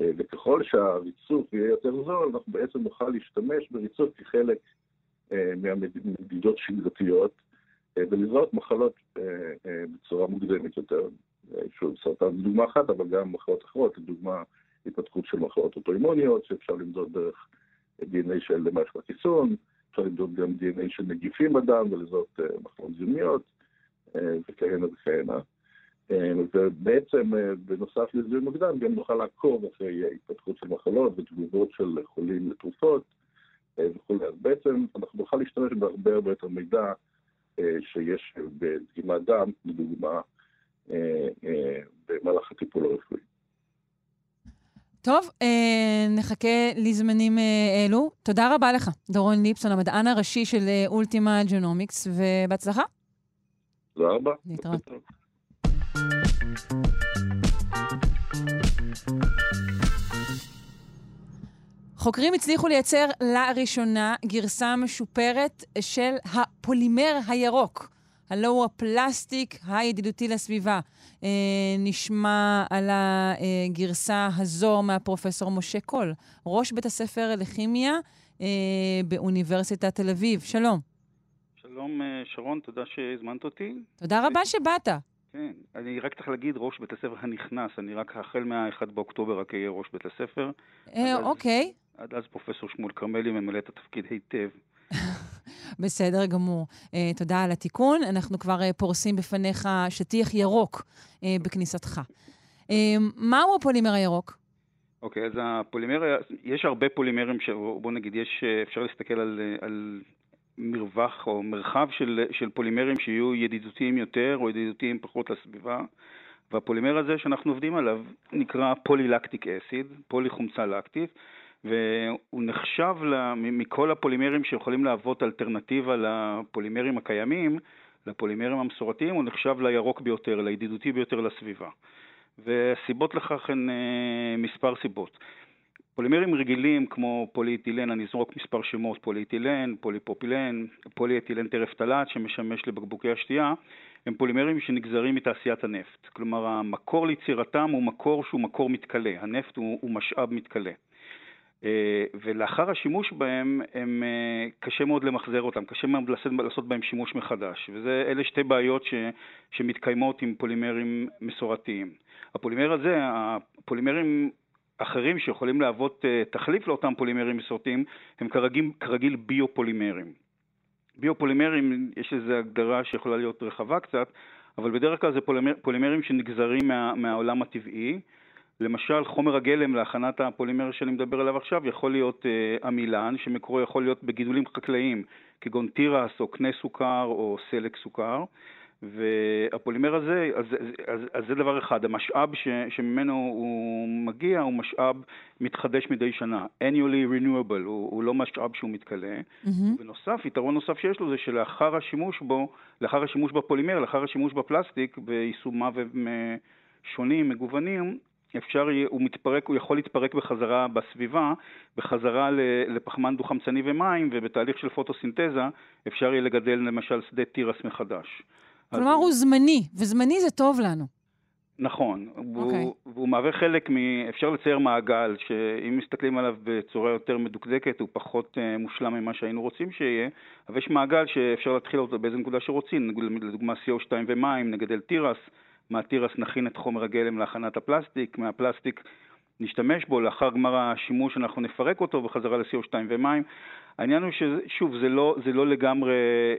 אה, וככל שהריצוף יהיה יותר זול, אנחנו בעצם נוכל להשתמש בריצוף כחלק אה, מהמדידות שגרתיות, אה, ולזהות מחלות בצורה מוקדמת יותר. שוב, סרטן זו דוגמה אחת, אבל גם מחלות אחרות, לדוגמה התפתחות של מחלות אוטואימוניות, שאפשר למדוד דרך DNA של מערכת החיסון, אפשר למדוד גם DNA של נגיפים בדם ולזהות אה, מחלות זיהומיות אה, וכהנה וכהנה. אה, ובעצם בנוסף לזיהוי מוקדם גם נוכל לעקוב אחרי התפתחות של מחלות ותגובות של חולים לתרופות וכולי. אז בעצם אנחנו נוכל להשתמש בהרבה הרבה יותר מידע שיש בדגימת דם, לדוגמה, במהלך הטיפול הרפואי. טוב, אה, נחכה לזמנים אה, אלו. תודה רבה לך, דורון ליפסון, המדען הראשי של אה, אולטימה ג'נומיקס, ובהצלחה. תודה רבה. להתראות. חוקרים הצליחו לייצר לראשונה גרסה משופרת של הפולימר הירוק. הלוא הוא הפלסטיק הידידותי לסביבה. אה, נשמע על הגרסה הזו מהפרופסור משה קול, ראש בית הספר לכימיה אה, באוניברסיטת תל אביב. שלום. שלום אה, שרון, תודה שהזמנת אותי. תודה רבה שבאת. כן, אני רק צריך להגיד ראש בית הספר הנכנס, אני רק החל מה-1 באוקטובר רק אהיה ראש בית הספר. אה, עד אז- אוקיי, עד אז פרופסור שמואל כרמלי ממלא את התפקיד היטב. בסדר גמור. אה, תודה על התיקון. אנחנו כבר אה, פורסים בפניך שטיח ירוק אה, בכניסתך. אה, מהו הפולימר הירוק? אוקיי, אז הפולימר, יש הרבה פולימרים, ש... בוא נגיד, יש, אפשר להסתכל על, על מרווח או מרחב של, של פולימרים שיהיו ידידותיים יותר או ידידותיים פחות לסביבה. והפולימר הזה שאנחנו עובדים עליו נקרא פולילקטיק אסיד, פוליחומצה לקטית, והוא נחשב מכל הפולימרים שיכולים להוות אלטרנטיבה לפולימרים הקיימים, לפולימרים המסורתיים, הוא נחשב לירוק ביותר, לידידותי ביותר לסביבה. והסיבות לכך הן אה, מספר סיבות. פולימרים רגילים כמו פוליאתילן, אני אזרוק מספר שמות, פוליאתילן, פוליפרופילן, פוליאתילן טרפטלט שמשמש לבקבוקי השתייה, הם פולימרים שנגזרים מתעשיית הנפט. כלומר, המקור ליצירתם הוא מקור שהוא מקור מתכלה, הנפט הוא, הוא משאב מתכלה. אה, ולאחר השימוש בהם, הם, אה, קשה מאוד למחזר אותם, קשה מאוד לעשות, לעשות בהם שימוש מחדש. ואלה שתי בעיות ש, שמתקיימות עם פולימרים מסורתיים. הפולימר הזה, הפולימרים אחרים שיכולים להוות אה, תחליף לאותם פולימרים מסורתיים, הם כרגיל, כרגיל ביופולימרים. ביופולימרים, יש לזה הגדרה שיכולה להיות רחבה קצת, אבל בדרך כלל זה פולימר, פולימרים שנגזרים מה, מהעולם הטבעי. למשל, חומר הגלם להכנת הפולימר שאני מדבר עליו עכשיו יכול להיות אה, עמילן, שמקורו יכול להיות בגידולים חקלאיים, כגון תירס או קנה סוכר או סלק סוכר. והפולימר הזה, אז, אז, אז זה דבר אחד, המשאב ש, שממנו הוא מגיע הוא משאב מתחדש מדי שנה, annually renewable, הוא, הוא לא משאב שהוא מתכלה. Mm-hmm. בנוסף, יתרון נוסף שיש לו זה שלאחר השימוש בו, לאחר השימוש בפולימר, לאחר השימוש בפלסטיק, ביישומיו שונים, מגוונים, אפשר הוא מתפרק, הוא יכול להתפרק בחזרה בסביבה, בחזרה לפחמן דו-חמצני ומים, ובתהליך של פוטוסינתזה אפשר יהיה לגדל למשל שדה תירס מחדש. כלומר, הוא זמני, וזמני זה טוב לנו. נכון, okay. והוא, אוקיי. והוא מהווה חלק מ... אפשר לצייר מעגל, שאם מסתכלים עליו בצורה יותר מדוקדקת, הוא פחות uh, מושלם ממה שהיינו רוצים שיהיה, אבל יש מעגל שאפשר להתחיל אותו באיזה נקודה שרוצים, לדוגמה CO2 ומים, נגדל תירס, מהתירס נכין את חומר הגלם להכנת הפלסטיק, מהפלסטיק נשתמש בו, לאחר גמר השימוש אנחנו נפרק אותו בחזרה ל-CO2 ומים. העניין הוא ששוב, זה לא, זה לא לגמרי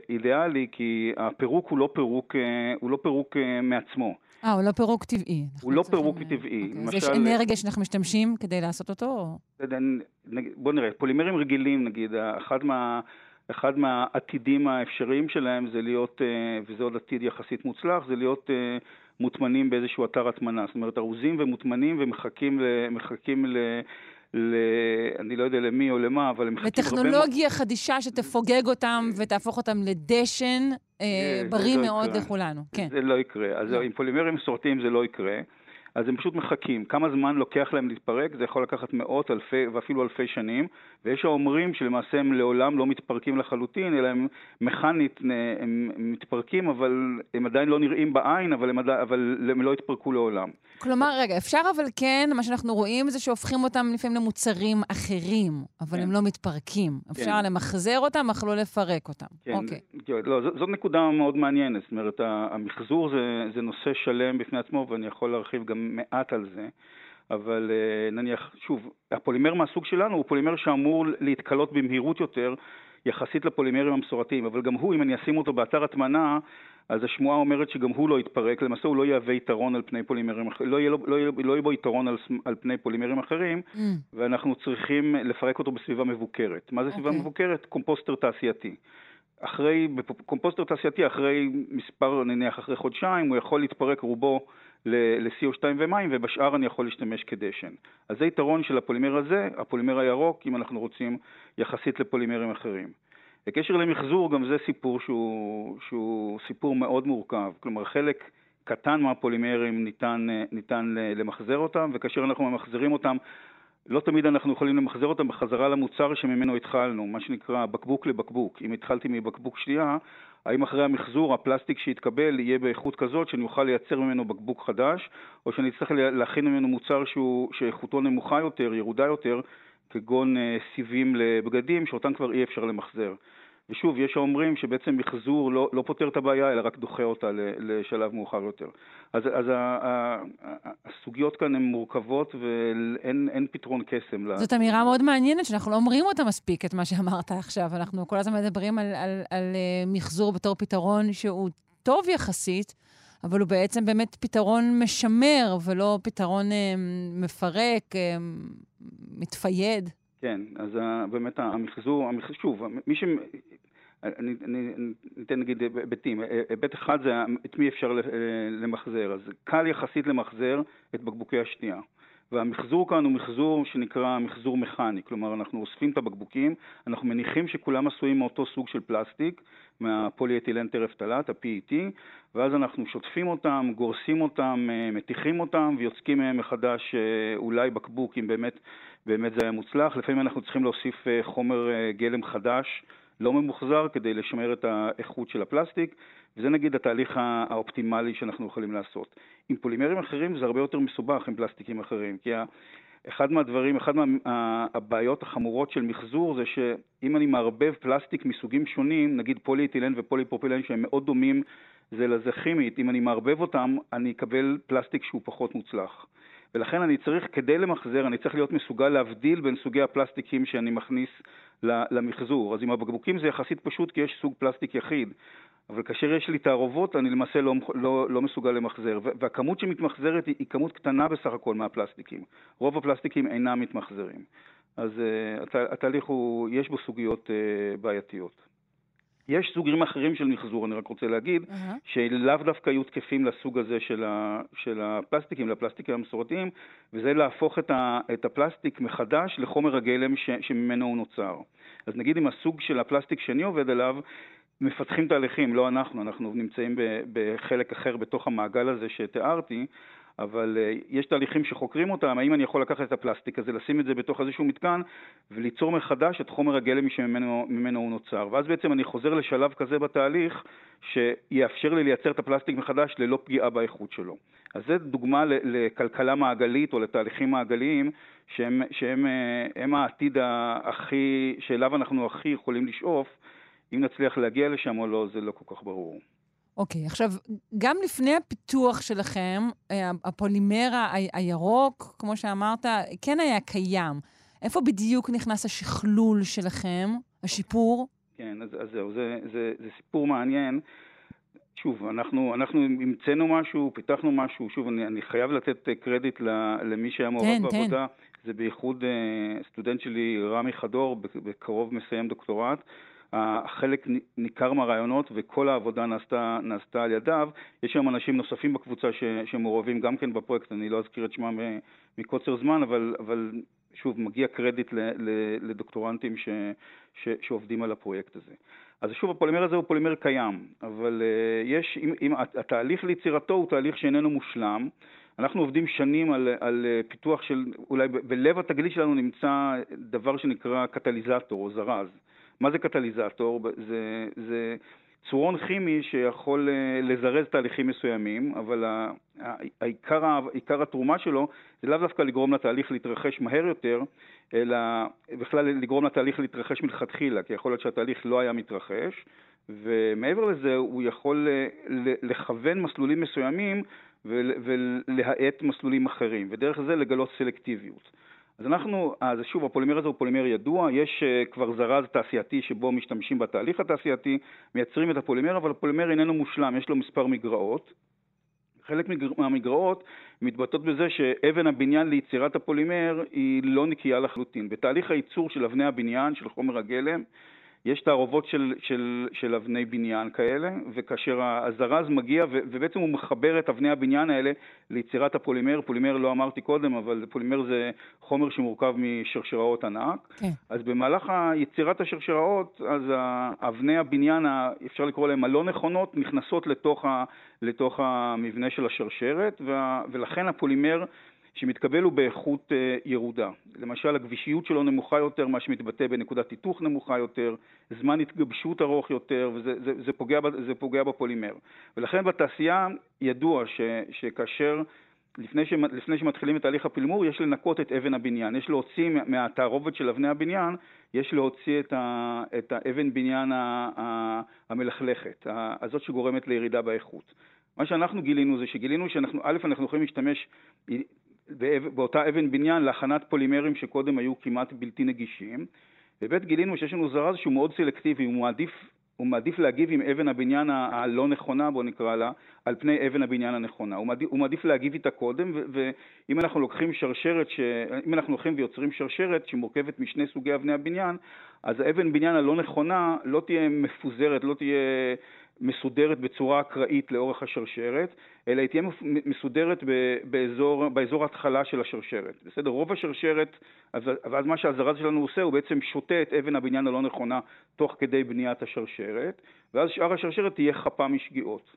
אידיאלי, כי הפירוק הוא לא פירוק, אה, הוא לא פירוק אה, מעצמו. אה, הוא לא פירוק טבעי. הוא לא פירוק טבעי. אוקיי, אז יש אנרגיה שאנחנו משתמשים כדי לעשות אותו? או... בוא נראה, פולימרים רגילים, נגיד, אחד מה... אחד מהעתידים האפשריים שלהם זה להיות, אה, וזה עוד עתיד יחסית מוצלח, זה להיות מוטמנים באיזשהו אתר הטמנה. זאת אומרת, ארוזים ומוטמנים ומחכים ל... מחכים ל... ל... אני לא יודע למי או למה, אבל הם מחכים לטכנולוגיה הרבה... חדישה שתפוגג אותם ותהפוך אותם לדשן אה, בריא לא מאוד. לכולנו. כן. זה לא יקרה. אז לא. עם פולימרים מסורתיים זה לא יקרה. אז הם פשוט מחכים. כמה זמן לוקח להם להתפרק? זה יכול לקחת מאות אלפי ואפילו אלפי שנים, ויש האומרים שלמעשה הם לעולם לא מתפרקים לחלוטין, אלא הם מכנית, הם מתפרקים, אבל הם עדיין לא נראים בעין, אבל הם, עדיין, אבל הם לא התפרקו לעולם. כלומר, רגע, אפשר אבל כן, מה שאנחנו רואים זה שהופכים אותם לפעמים למוצרים אחרים, אבל כן. הם לא מתפרקים. אפשר כן. למחזר אותם, אך לא לפרק אותם. כן, אוקיי. כן, לא, זאת, זאת נקודה מאוד מעניינת. זאת אומרת, המחזור זה, זה נושא שלם בפני עצמו, ואני יכול להרחיב גם מעט על זה. אבל אה, נניח, שוב, הפולימר מהסוג שלנו הוא פולימר שאמור להתכלות במהירות יותר יחסית לפולימרים המסורתיים, אבל גם הוא, אם אני אשים אותו באתר הטמנה, אז השמועה אומרת שגם הוא לא יתפרק, למעשה הוא לא יהווה יתרון על פני פולימרים אחרים, לא יהיה, לא, יהיה, לא יהיה בו יתרון על, על פני פולימרים אחרים, mm. ואנחנו צריכים לפרק אותו בסביבה מבוקרת. מה זה סביבה okay. אוקיי. מבוקרת? קומפוסטר תעשייתי. אחרי, קומפוסטר תעשייתי, אחרי מספר, נניח אחרי חודשיים, הוא יכול להתפרק רובו ל-CO2 ומים, ובשאר אני יכול להשתמש כדשן. אז זה יתרון של הפולימר הזה, הפולימר הירוק, אם אנחנו רוצים, יחסית לפולימרים אחרים. בקשר למחזור, גם זה סיפור שהוא, שהוא סיפור מאוד מורכב. כלומר, חלק קטן מהפולימרים ניתן, ניתן למחזר אותם, וכאשר אנחנו ממחזרים אותם, לא תמיד אנחנו יכולים למחזר אותם בחזרה למוצר שממנו התחלנו, מה שנקרא בקבוק לבקבוק. אם התחלתי מבקבוק שתייה, האם אחרי המחזור הפלסטיק שיתקבל יהיה באיכות כזאת שאני אוכל לייצר ממנו בקבוק חדש, או שאני אצטרך להכין ממנו מוצר שהוא, שאיכותו נמוכה יותר, ירודה יותר, כגון אה, סיבים לבגדים, שאותם כבר אי אפשר למחזר. ושוב, יש האומרים שבעצם מחזור לא, לא פותר את הבעיה, אלא רק דוחה אותה לשלב מאוחר יותר. אז, אז ה, ה, הסוגיות כאן הן מורכבות ואין פתרון קסם. זאת אמירה מאוד מעניינת, שאנחנו לא אומרים אותה מספיק, את מה שאמרת עכשיו. אנחנו כל הזמן מדברים על, על, על אה, מחזור בתור פתרון שהוא טוב יחסית. אבל הוא בעצם באמת פתרון משמר, ולא פתרון אה, מפרק, אה, מתפייד. כן, אז באמת המחזור, המחזור שוב, מי ש... אני, אני, אני אתן נגיד היבטים. היבט אחד זה את מי אפשר למחזר. אז קל יחסית למחזר את בקבוקי השתייה. והמחזור כאן הוא מחזור שנקרא מחזור מכני, כלומר אנחנו אוספים את הבקבוקים, אנחנו מניחים שכולם עשויים מאותו סוג של פלסטיק, מהפוליאתילן טרפטלט, ה-PET, ואז אנחנו שוטפים אותם, גורסים אותם, אה, מתיחים אותם ויוצקים מהם מחדש אה, אולי בקבוק אם באמת, באמת זה היה מוצלח. לפעמים אנחנו צריכים להוסיף אה, חומר גלם חדש, לא ממוחזר, כדי לשמר את האיכות של הפלסטיק, וזה נגיד התהליך האופטימלי שאנחנו יכולים לעשות. עם פולימרים אחרים זה הרבה יותר מסובך עם פלסטיקים אחרים, כי אחד מהדברים, אחד מהבעיות החמורות של מחזור זה שאם אני מערבב פלסטיק מסוגים שונים, נגיד פוליאתילן ופוליפרופילן שהם מאוד דומים זה לזה כימית, אם אני מערבב אותם אני אקבל פלסטיק שהוא פחות מוצלח. ולכן אני צריך, כדי למחזר, אני צריך להיות מסוגל להבדיל בין סוגי הפלסטיקים שאני מכניס למחזור. אז עם הבקבוקים זה יחסית פשוט כי יש סוג פלסטיק יחיד. אבל כאשר יש לי תערובות, אני למעשה לא, לא, לא מסוגל למחזר. והכמות שמתמחזרת היא, היא כמות קטנה בסך הכל מהפלסטיקים. רוב הפלסטיקים אינם מתמחזרים. אז uh, הת, התהליך הוא, יש בו סוגיות uh, בעייתיות. יש סוגים אחרים של מחזור, אני רק רוצה להגיד, uh-huh. שלאו דווקא היו תקפים לסוג הזה של, ה, של הפלסטיקים, לפלסטיקים המסורתיים, וזה להפוך את, ה, את הפלסטיק מחדש לחומר הגלם ש, שממנו הוא נוצר. אז נגיד אם הסוג של הפלסטיק שאני עובד עליו, מפתחים תהליכים, לא אנחנו, אנחנו נמצאים בחלק אחר בתוך המעגל הזה שתיארתי, אבל uh, יש תהליכים שחוקרים אותם, האם אני יכול לקחת את הפלסטיק הזה, לשים את זה בתוך איזשהו מתקן וליצור מחדש את חומר הגלם שממנו הוא נוצר. ואז בעצם אני חוזר לשלב כזה בתהליך שיאפשר לי לייצר את הפלסטיק מחדש ללא פגיעה באיכות שלו. אז זו דוגמה לכלכלה מעגלית או לתהליכים מעגליים שהם, שהם אה, הם העתיד הכי, שאליו אנחנו הכי יכולים לשאוף. אם נצליח להגיע לשם או לא, זה לא כל כך ברור. אוקיי, okay, עכשיו, גם לפני הפיתוח שלכם, אה, הפולימר הירוק, כמו שאמרת, כן היה קיים. איפה בדיוק נכנס השכלול שלכם, השיפור? כן, אז, אז זהו, זה, זה, זה סיפור מעניין. שוב, אנחנו, אנחנו המצאנו משהו, פיתחנו משהו, שוב, אני, אני חייב לתת קרדיט למי שהיה מעורב כן, בעבודה. כן. זה בייחוד uh, סטודנט שלי, רמי חדור, בקרוב מסיים דוקטורט. חלק ניכר מהרעיונות וכל העבודה נעשתה, נעשתה על ידיו. יש היום אנשים נוספים בקבוצה ש, שמעורבים גם כן בפרויקט, אני לא אזכיר את שמם מקוצר זמן, אבל, אבל שוב, מגיע קרדיט ל, ל, לדוקטורנטים ש, ש, שעובדים על הפרויקט הזה. אז שוב, הפולימר הזה הוא פולימר קיים, אבל uh, יש, אם, אם התהליך ליצירתו הוא תהליך שאיננו מושלם, אנחנו עובדים שנים על, על פיתוח של, אולי בלב התגלית שלנו נמצא דבר שנקרא קטליזטור או זרז. מה זה קטליזטור? זה, זה צורון כימי שיכול אה, לזרז תהליכים מסוימים, אבל העיקר, עיקר התרומה שלו זה לאו דווקא לגרום לתהליך להתרחש מהר יותר, אלא בכלל לגרום לתהליך להתרחש מלכתחילה, כי יכול להיות שהתהליך לא היה מתרחש, ומעבר לזה הוא יכול אה, לכוון מסלולים מסוימים ולהאט מסלולים אחרים, ודרך זה לגלות סלקטיביות. אז אנחנו, אז שוב, הפולימר הזה הוא פולימר ידוע, יש uh, כבר זרז תעשייתי שבו משתמשים בתהליך התעשייתי, מייצרים את הפולימר, אבל הפולימר איננו מושלם, יש לו מספר מגרעות. חלק מהמגרעות מתבטאות בזה שאבן הבניין ליצירת הפולימר היא לא נקייה לחלוטין. בתהליך הייצור של אבני הבניין, של חומר הגלם, יש תערובות של, של, של אבני בניין כאלה, וכאשר הזרז מגיע, ו, ובעצם הוא מחבר את אבני הבניין האלה ליצירת הפולימר. פולימר לא אמרתי קודם, אבל פולימר זה חומר שמורכב משרשראות ענק. כן. אז במהלך יצירת השרשראות, אז אבני הבניין, אפשר לקרוא להן הלא נכונות, נכנסות לתוך, ה, לתוך המבנה של השרשרת, וה, ולכן הפולימר שמתקבל הוא באיכות אה, ירודה. למשל, הגבישיות שלו נמוכה יותר, מה שמתבטא בנקודת היתוך נמוכה יותר, זמן התגבשות ארוך יותר, וזה זה, זה פוגע, זה פוגע בפולימר. ולכן בתעשייה ידוע ש, שכאשר, לפני, ש, לפני שמתחילים את תהליך הפלמור, יש לנקות את אבן הבניין. יש להוציא מהתערובת של אבני הבניין, יש להוציא את, ה, את האבן בניין המלכלכת, הזאת שגורמת לירידה באיכות. מה שאנחנו גילינו זה שגילינו שאנחנו, א', אנחנו יכולים להשתמש באותה אבן בניין להכנת פולימרים שקודם היו כמעט בלתי נגישים, וב' גילינו שיש לנו זרז שהוא מאוד סלקטיבי, הוא מעדיף, הוא מעדיף להגיב עם אבן הבניין הלא נכונה, בוא נקרא לה, על פני אבן הבניין הנכונה. הוא מעדיף, הוא מעדיף להגיב איתה קודם, ואם אנחנו לוקחים שרשרת, ש... אם אנחנו לוקחים ויוצרים שרשרת שמורכבת משני סוגי אבני הבניין, אז האבן בניין הלא נכונה לא תהיה מפוזרת, לא תהיה מסודרת בצורה אקראית לאורך השרשרת, אלא היא תהיה מסודרת באזור, באזור ההתחלה של השרשרת. בסדר? רוב השרשרת, אז, ואז מה שהזרז שלנו עושה, הוא בעצם שותה את אבן הבניין הלא נכונה תוך כדי בניית השרשרת, ואז שאר השרשרת תהיה חפה משגיאות.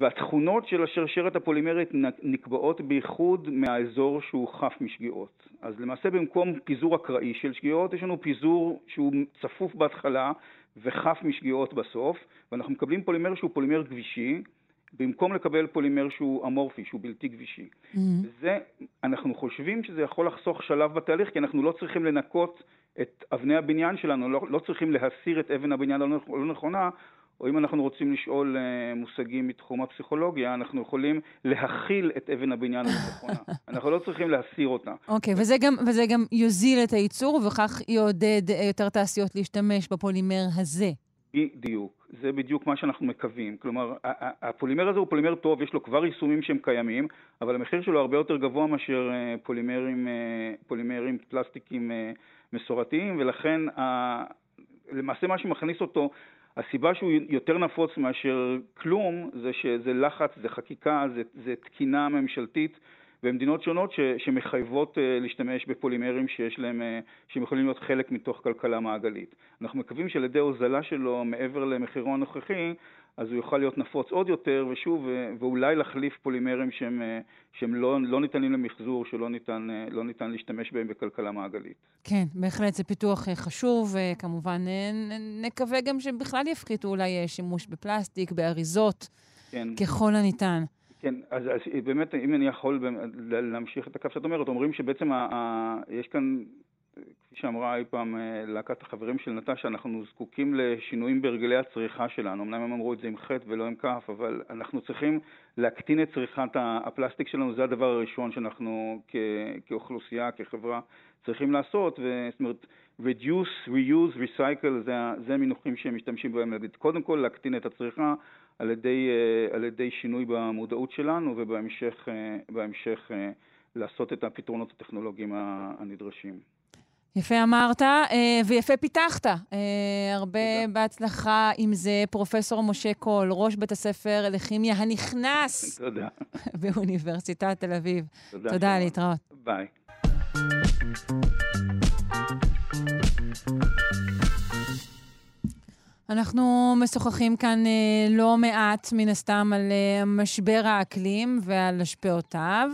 והתכונות של השרשרת הפולימרית נקבעות בייחוד מהאזור שהוא חף משגיאות. אז למעשה במקום פיזור אקראי של שגיאות, יש לנו פיזור שהוא צפוף בהתחלה וחף משגיאות בסוף, ואנחנו מקבלים פולימר שהוא פולימר גבישי, במקום לקבל פולימר שהוא אמורפי, שהוא בלתי גבישי. וזה, אנחנו חושבים שזה יכול לחסוך שלב בתהליך, כי אנחנו לא צריכים לנקות את אבני הבניין שלנו, לא, לא צריכים להסיר את אבן הבניין הלא הלא נכונה, או אם אנחנו רוצים לשאול אה, מושגים מתחום הפסיכולוגיה, אנחנו יכולים להכיל את אבן הבניין הלא נכונה. אנחנו לא צריכים להסיר אותה. אוקיי, וזה גם, וזה גם יוזיל את הייצור, ובכך יעודד אה, יותר תעשיות להשתמש בפולימר הזה. בדיוק, זה בדיוק מה שאנחנו מקווים. כלומר, הפולימר הזה הוא פולימר טוב, יש לו כבר יישומים שהם קיימים, אבל המחיר שלו הרבה יותר גבוה מאשר אה, פולימרים, פולימרים פלסטיקים מסורתיים, ולכן למעשה מה שמכניס אותו, הסיבה שהוא יותר נפוץ מאשר כלום, זה שזה לחץ, זה חקיקה, זה, זה תקינה ממשלתית. במדינות שונות ש, שמחייבות uh, להשתמש בפולימרים שיש להם, uh, שהם יכולים להיות חלק מתוך כלכלה מעגלית. אנחנו מקווים שעל ידי הוזלה שלו מעבר למחירו הנוכחי, אז הוא יוכל להיות נפוץ עוד יותר, ושוב, uh, ואולי להחליף פולימרים שהם, uh, שהם לא, לא ניתנים למחזור, שלא ניתן, uh, לא ניתן להשתמש בהם בכלכלה מעגלית. כן, בהחלט זה פיתוח אה, חשוב, וכמובן אה, נ- נקווה גם שבכלל יפחיתו אולי אה, שימוש בפלסטיק, באריזות, כן. ככל הניתן. כן, אז, אז באמת, אם אני יכול להמשיך את הקו שאת אומרת, אומרים שבעצם ה, ה, יש כאן, כפי שאמרה אי פעם אה, להקת החברים של נטשה, אנחנו זקוקים לשינויים בהרגלי הצריכה שלנו. אמנם הם אמרו את זה עם חטא ולא עם כף, אבל אנחנו צריכים להקטין את צריכת הפלסטיק שלנו, זה הדבר הראשון שאנחנו כ, כאוכלוסייה, כחברה, צריכים לעשות, וזאת אומרת, reduce, reuse, recycle, זה, זה המינוחים שהם משתמשים בהם. קודם כל להקטין את הצריכה על ידי, אה, על ידי שינוי במודעות שלנו, ובהמשך אה, לעשות את הפתרונות הטכנולוגיים הנדרשים. יפה אמרת, אה, ויפה פיתחת. אה, הרבה בהצלחה עם זה. פרופסור משה קול, ראש בית הספר לכימיה הנכנס תודה. באוניברסיטת תל אביב. תודה, תודה. להתראות. ביי. אנחנו משוחחים כאן אה, לא מעט, מן הסתם, על משבר האקלים ועל השפעותיו.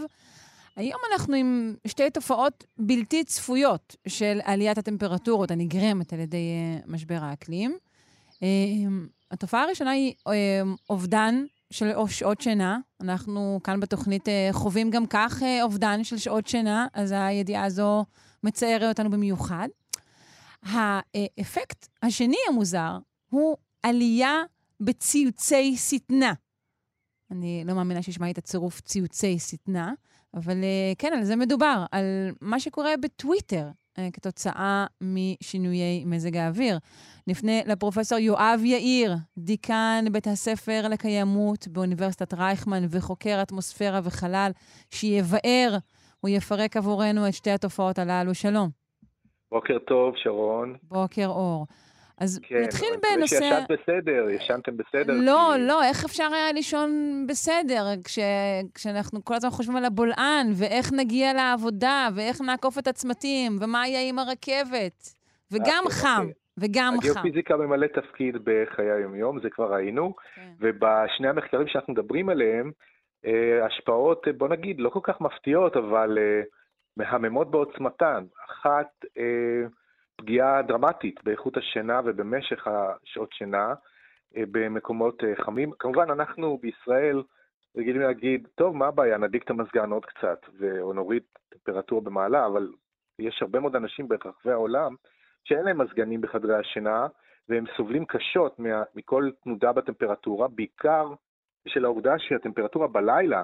היום אנחנו עם שתי תופעות בלתי צפויות של עליית הטמפרטורות הנגרמת על ידי אה, משבר האקלים. אה, התופעה הראשונה היא אה, אובדן של שעות שינה. אנחנו כאן בתוכנית חווים גם כך אובדן של שעות שינה, אז הידיעה הזו מצערת אותנו במיוחד. האפקט השני המוזר הוא עלייה בציוצי שטנה. אני לא מאמינה שישמע לי את הצירוף ציוצי שטנה, אבל אה, כן, על זה מדובר, על מה שקורה בטוויטר אה, כתוצאה משינויי מזג האוויר. נפנה לפרופסור יואב יאיר, דיקן בית הספר לקיימות באוניברסיטת רייכמן וחוקר אטמוספירה וחלל, שיבאר, הוא יפרק עבורנו את שתי התופעות הללו. שלום. בוקר טוב, שרון. בוקר אור. אז כן, נתחיל בנושא... שישנת בסדר, ישנתם בסדר? לא, כי- לא, איך אפשר היה לישון בסדר כש, כשאנחנו כל הזמן חושבים על הבולען, ואיך נגיע לעבודה, ואיך נעקוף את הצמתים, ומה יהיה עם הרכבת, וגם אה, כן, חם, אוקיי. וגם חם. הגיאופיזיקה ממלא תפקיד בחיי היום-יום, זה כבר ראינו, כן. ובשני המחקרים שאנחנו מדברים עליהם, אה, השפעות, אה, בוא נגיד, לא כל כך מפתיעות, אבל מהממות בעוצמתן. אחת, פגיעה דרמטית באיכות השינה ובמשך השעות שינה אה, במקומות אה, חמים. כמובן, אנחנו בישראל רגילים להגיד, טוב, מה הבעיה, נדליק את המזגן עוד קצת, או נוריד טמפרטורה במעלה, אבל יש הרבה מאוד אנשים ברחבי העולם שאין להם מזגנים בחדרי השינה, והם סובלים קשות מכל תנודה בטמפרטורה, בעיקר בשל העובדה שהטמפרטורה בלילה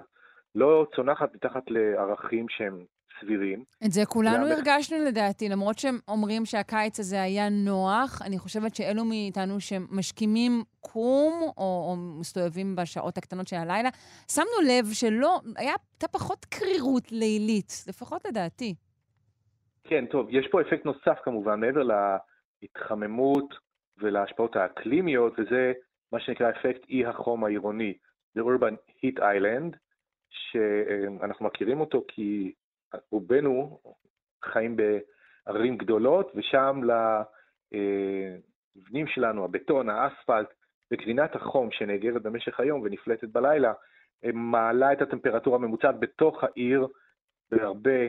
לא צונחת מתחת לערכים שהם סבירים. את זה כולנו והמח- הרגשנו לדעתי, למרות שהם אומרים שהקיץ הזה היה נוח, אני חושבת שאלו מאיתנו שמשכימים קום, או, או מסתובבים בשעות הקטנות של הלילה, שמנו לב שלא, הייתה פחות קרירות לילית, לפחות לדעתי. כן, טוב, יש פה אפקט נוסף כמובן, מעבר להתחממות ולהשפעות האקלימיות, וזה מה שנקרא אפקט אי החום העירוני, The Urban Heat Island, שאנחנו מכירים אותו כי רובנו חיים בערים גדולות, ושם למבנים שלנו, הבטון, האספלט, וקרינת החום שנאגרת במשך היום ונפלטת בלילה, מעלה את הטמפרטורה הממוצעת בתוך העיר בהרבה,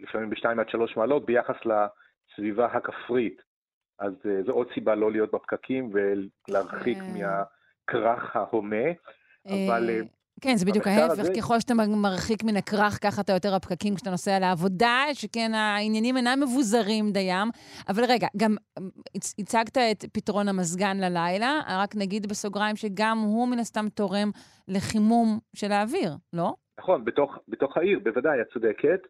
לפעמים ב-2 עד 3 מעלות, ביחס לסביבה הכפרית. אז אה, זו עוד סיבה לא להיות בפקקים ולהרחיק כן. מהכרך ההומה. אבל אה, כן, זה בדיוק ההפך. הזה- ככל שאתה מרחיק מן הכרך, ככה אתה יותר הפקקים כשאתה נוסע לעבודה, שכן העניינים אינם מבוזרים דיים. אבל רגע, גם אמ, הצ- הצגת את פתרון המזגן ללילה, רק נגיד בסוגריים שגם הוא מן הסתם תורם לחימום של האוויר, לא? נכון, בתוך, בתוך העיר, בוודאי, את צודקת,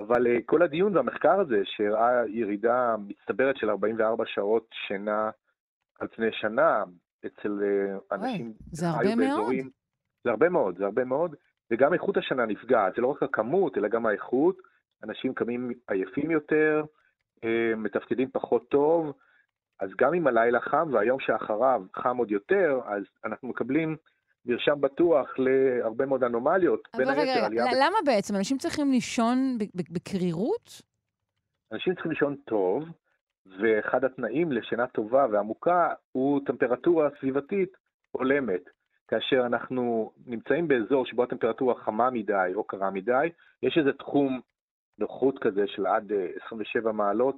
אבל אה, כל הדיון והמחקר הזה, שהראה ירידה מצטברת של 44 שעות שינה על פני שנה אצל אה, אנשים זה שחיו הרבה מאוד. באזורים- זה הרבה מאוד, זה הרבה מאוד, וגם איכות השנה נפגעת, זה לא רק הכמות, אלא גם האיכות, אנשים קמים עייפים יותר, אה, מתפקדים פחות טוב, אז גם אם הלילה חם והיום שאחריו חם עוד יותר, אז אנחנו מקבלים מרשם בטוח להרבה מאוד אנומליות, אבל בין רגע, למה בעצם? אנשים צריכים לישון ב- ב- בקרירות? אנשים צריכים לישון טוב, ואחד התנאים לשינה טובה ועמוקה הוא טמפרטורה סביבתית הולמת. כאשר אנחנו נמצאים באזור שבו הטמפרטורה חמה מדי או קרה מדי, יש איזה תחום נוחות כזה של עד אה, 27 מעלות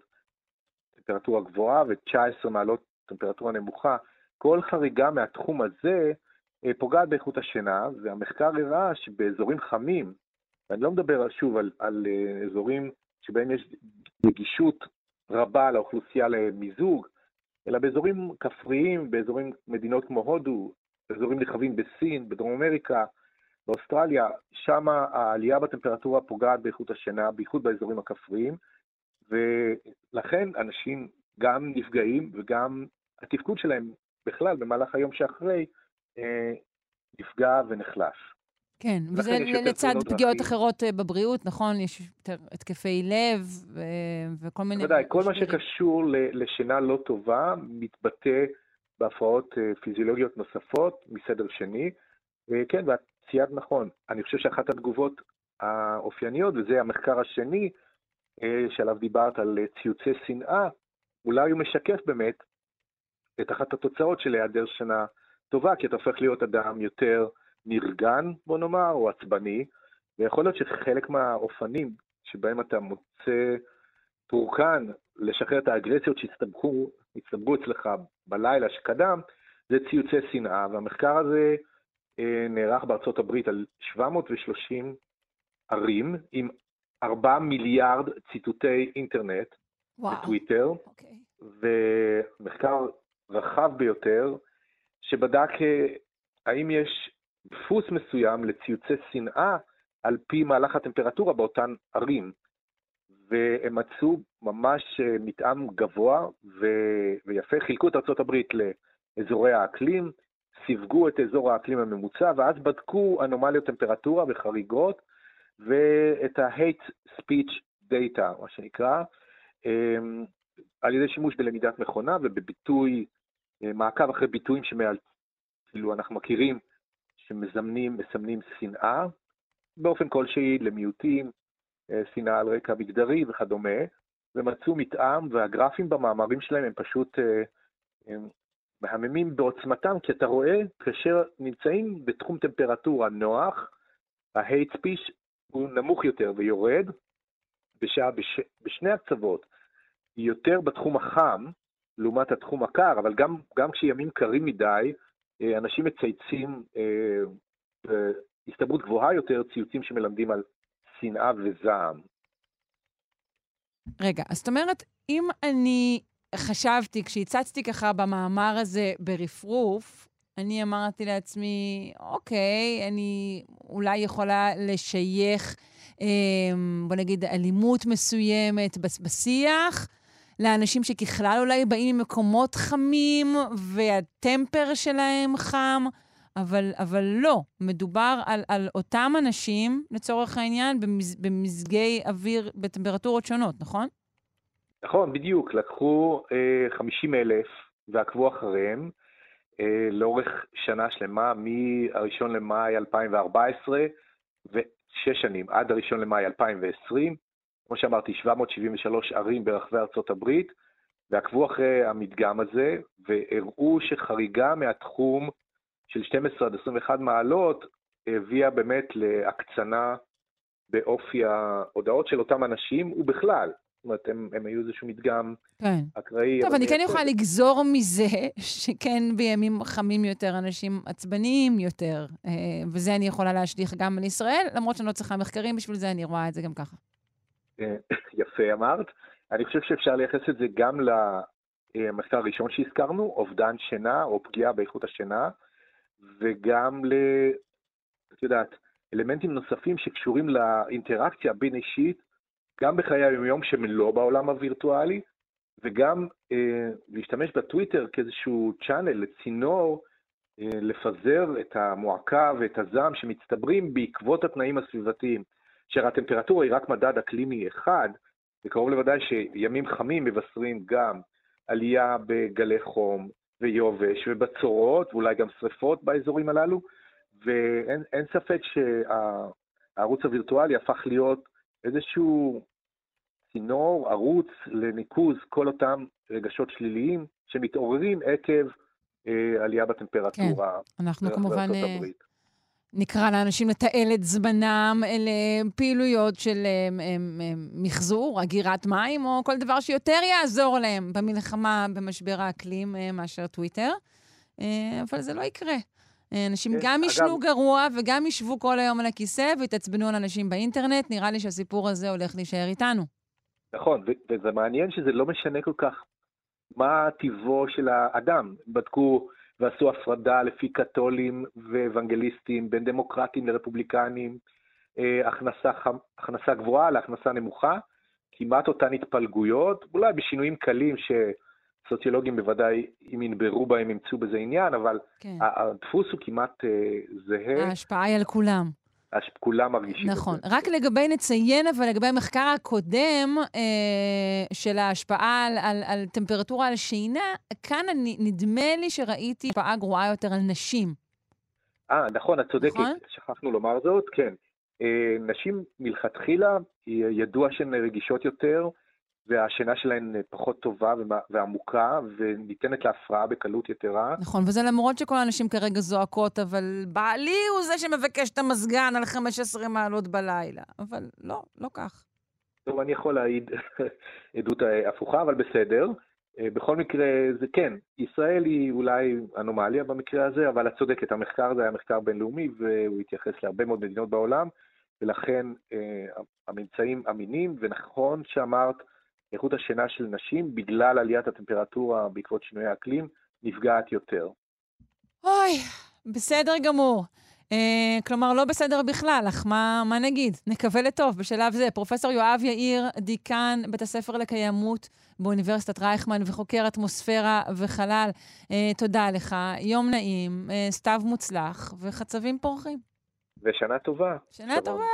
טמפרטורה גבוהה ו-19 מעלות טמפרטורה נמוכה. כל חריגה מהתחום הזה אה, פוגעת באיכות השינה, והמחקר הראה שבאזורים חמים, ואני לא מדבר שוב על, על אה, אזורים שבהם יש נגישות רבה לאוכלוסייה למיזוג, אלא באזורים כפריים, באזורים, מדינות כמו הודו, באזורים נרחבים בסין, בדרום אמריקה, באוסטרליה, שם העלייה בטמפרטורה פוגעת באיכות השינה, בייחוד באזורים הכפריים, ולכן אנשים גם נפגעים וגם התפקוד שלהם בכלל במהלך היום שאחרי אה, נפגע ונחלש. כן, וזה לצד פגיעות דרכים. אחרות אה, בבריאות, נכון? יש יותר התקפי לב אה, וכל מיני... בוודאי, כל מה. שקשור לשינה לא טובה מתבטא בהפרעות אה, פיזיולוגיות נוספות מסדר שני. וכן, ואת ציינת נכון, אני חושב שאחת התגובות האופייניות, וזה המחקר השני אה, שעליו דיברת על אה, ציוצי שנאה, אולי הוא משקף באמת את אחת התוצאות של היעדר שינה טובה, כי אתה הופך להיות אדם יותר נרגן, בוא נאמר, או עצבני, ויכול להיות שחלק מהאופנים שבהם אתה מוצא פורקן לשחרר את האגרסיות שהצטברו הצטברו אצלך בלילה שקדם, זה ציוצי שנאה, והמחקר הזה אה, נערך בארצות הברית על 730 ערים עם 4 מיליארד ציטוטי אינטרנט וואו. בטוויטר, אוקיי. ומחקר רחב ביותר, שבדק אה, האם יש דפוס מסוים לציוצי שנאה על פי מהלך הטמפרטורה באותן ערים. והם מצאו ממש אה, מתאם גבוה ו- ויפה, חילקו את ארה"ב לאזורי האקלים, סיווגו את אזור האקלים הממוצע, ואז בדקו אנומליות טמפרטורה וחריגות, ואת ה-hate speech data, מה שנקרא, אמ, על ידי שימוש בלמידת מכונה ובביטוי, אה, מעקב אחרי ביטויים שמעל, כאילו אנחנו מכירים, שמזמנים, מסמנים שנאה, באופן כלשהי למיעוטים, שנאה על רקע מגדרי וכדומה, ומצאו מתאם, והגרפים במאמרים שלהם הם פשוט אה, הם מהממים בעוצמתם, כי אתה רואה, כאשר נמצאים בתחום טמפרטורה נוח, ה-hate speech הוא נמוך יותר ויורד, בשעה בש... בשני הקצוות, יותר בתחום החם, לעומת התחום הקר, אבל גם, גם כשימים קרים מדי, אה, אנשים מצייצים אה, בהסתברות גבוהה יותר ציוצים שמלמדים על שנאה וזעם. רגע, אז זאת אומרת, אם אני חשבתי, כשהצצתי ככה במאמר הזה ברפרוף, אני אמרתי לעצמי, אוקיי, אני אולי יכולה לשייך, אה, בוא נגיד, אלימות מסוימת בשיח, לאנשים שככלל אולי באים ממקומות חמים והטמפר שלהם חם, אבל, אבל לא, מדובר על, על אותם אנשים, לצורך העניין, במז, במזגי אוויר בטמפרטורות שונות, נכון? נכון, בדיוק. לקחו אה, 50 אלף ועקבו אחריהם, אה, לאורך שנה שלמה, מ-1 למאי 2014 ושש שנים עד ה-1 למאי 2020. כמו שאמרתי, 773 ערים ברחבי ארצות הברית, ועקבו אחרי המדגם הזה, והראו שחריגה מהתחום של 12 עד 21 מעלות הביאה באמת להקצנה באופי ההודעות של אותם אנשים, ובכלל. זאת אומרת, הם, הם היו איזשהו מדגם כן. אקראי. טוב, אבל אני כן. יכולה לגזור מזה שכן בימים חמים יותר אנשים עצבניים יותר, אה, וזה אני יכולה להשליך גם על ישראל, למרות שאני לא צריכה מחקרים בשביל זה, אני רואה את זה גם ככה. אה, יפה אמרת. אני חושב שאפשר לייחס את זה גם למחקר הראשון שהזכרנו, אובדן שינה או פגיעה באיכות השינה, וגם ל... את יודעת, אלמנטים נוספים שקשורים לאינטראקציה הבין-אישית, גם בחיי היום-יום שהם לא בעולם הווירטואלי, וגם אה, להשתמש בטוויטר כאיזשהו channel, צינור, אה, לפזר את המועקה ואת הזעם שמצטברים בעקבות התנאים הסביבתיים. שהרי הטמפרטורה היא רק מדד אקלימי אחד, וקרוב לוודאי שימים חמים מבשרים גם עלייה בגלי חום ויובש ובצורות, ואולי גם שריפות באזורים הללו, ואין אין ספק שהערוץ הווירטואלי הפך להיות איזשהו צינור, ערוץ לניקוז כל אותם רגשות שליליים שמתעוררים עקב אה, עלייה בטמפרטורה. כן, אנחנו כמובן אה. נקרא לאנשים לתעל את זמנם לפעילויות של אה, אה, אה, מחזור, אגירת מים, או כל דבר שיותר יעזור להם במלחמה במשבר האקלים אה, מאשר טוויטר. אה, אבל זה לא יקרה. אנשים כן, גם ישנו גרוע וגם ישבו כל היום על הכיסא ויתעצבנו על אנשים באינטרנט. נראה לי שהסיפור הזה הולך להישאר איתנו. נכון, וזה מעניין שזה לא משנה כל כך מה טיבו של האדם. בדקו ועשו הפרדה לפי קתולים ואוונגליסטים, בין דמוקרטים לרפובליקנים, אה, הכנסה, הכנסה גבוהה להכנסה נמוכה, כמעט אותן התפלגויות, אולי בשינויים קלים שסוציולוגים בוודאי, אם ינברו בהם, ימצאו בזה עניין, אבל כן. הדפוס הוא כמעט אה, זהה, ההשפעה היא על כולם. הש- כולם מרגישים את נכון. זה. רק לגבי, נציין, אבל לגבי המחקר הקודם אה, של ההשפעה על, על, על טמפרטורה על שינה, כאן אני, נדמה לי שראיתי השפעה גרועה יותר על נשים. אה, נכון, את צודקת, נכון? שכחנו לומר זאת, כן. אה, נשים מלכתחילה ידוע שהן רגישות יותר, והשינה שלהן פחות טובה ועמוקה, וניתנת להפרעה בקלות יתרה. נכון, וזה למרות שכל הנשים כרגע זועקות, אבל בעלי הוא זה שמבקש את המזגן על 15 מעלות בלילה. אבל לא, לא כך. טוב, אני יכול להעיד עדות הפוכה, אבל בסדר. אה, בכל מקרה, זה כן, ישראל היא אולי אנומליה במקרה הזה, אבל את צודקת, המחקר הזה היה מחקר בינלאומי, והוא התייחס להרבה מאוד מדינות בעולם, ולכן אה, הממצאים אמינים, ונכון שאמרת, איכות השינה של נשים, בגלל עליית הטמפרטורה בעקבות שינויי האקלים, נפגעת יותר. אוי, בסדר גמור. אה, כלומר, לא בסדר בכלל, אך מה, מה נגיד? נקווה לטוב בשלב זה. פרופסור יואב יאיר, דיקן בית הספר לקיימות באוניברסיטת רייכמן וחוקר אטמוספירה וחלל, אה, תודה לך. יום נעים, אה, סתיו מוצלח וחצבים פורחים. ושנה טובה. שנה שרון. טובה.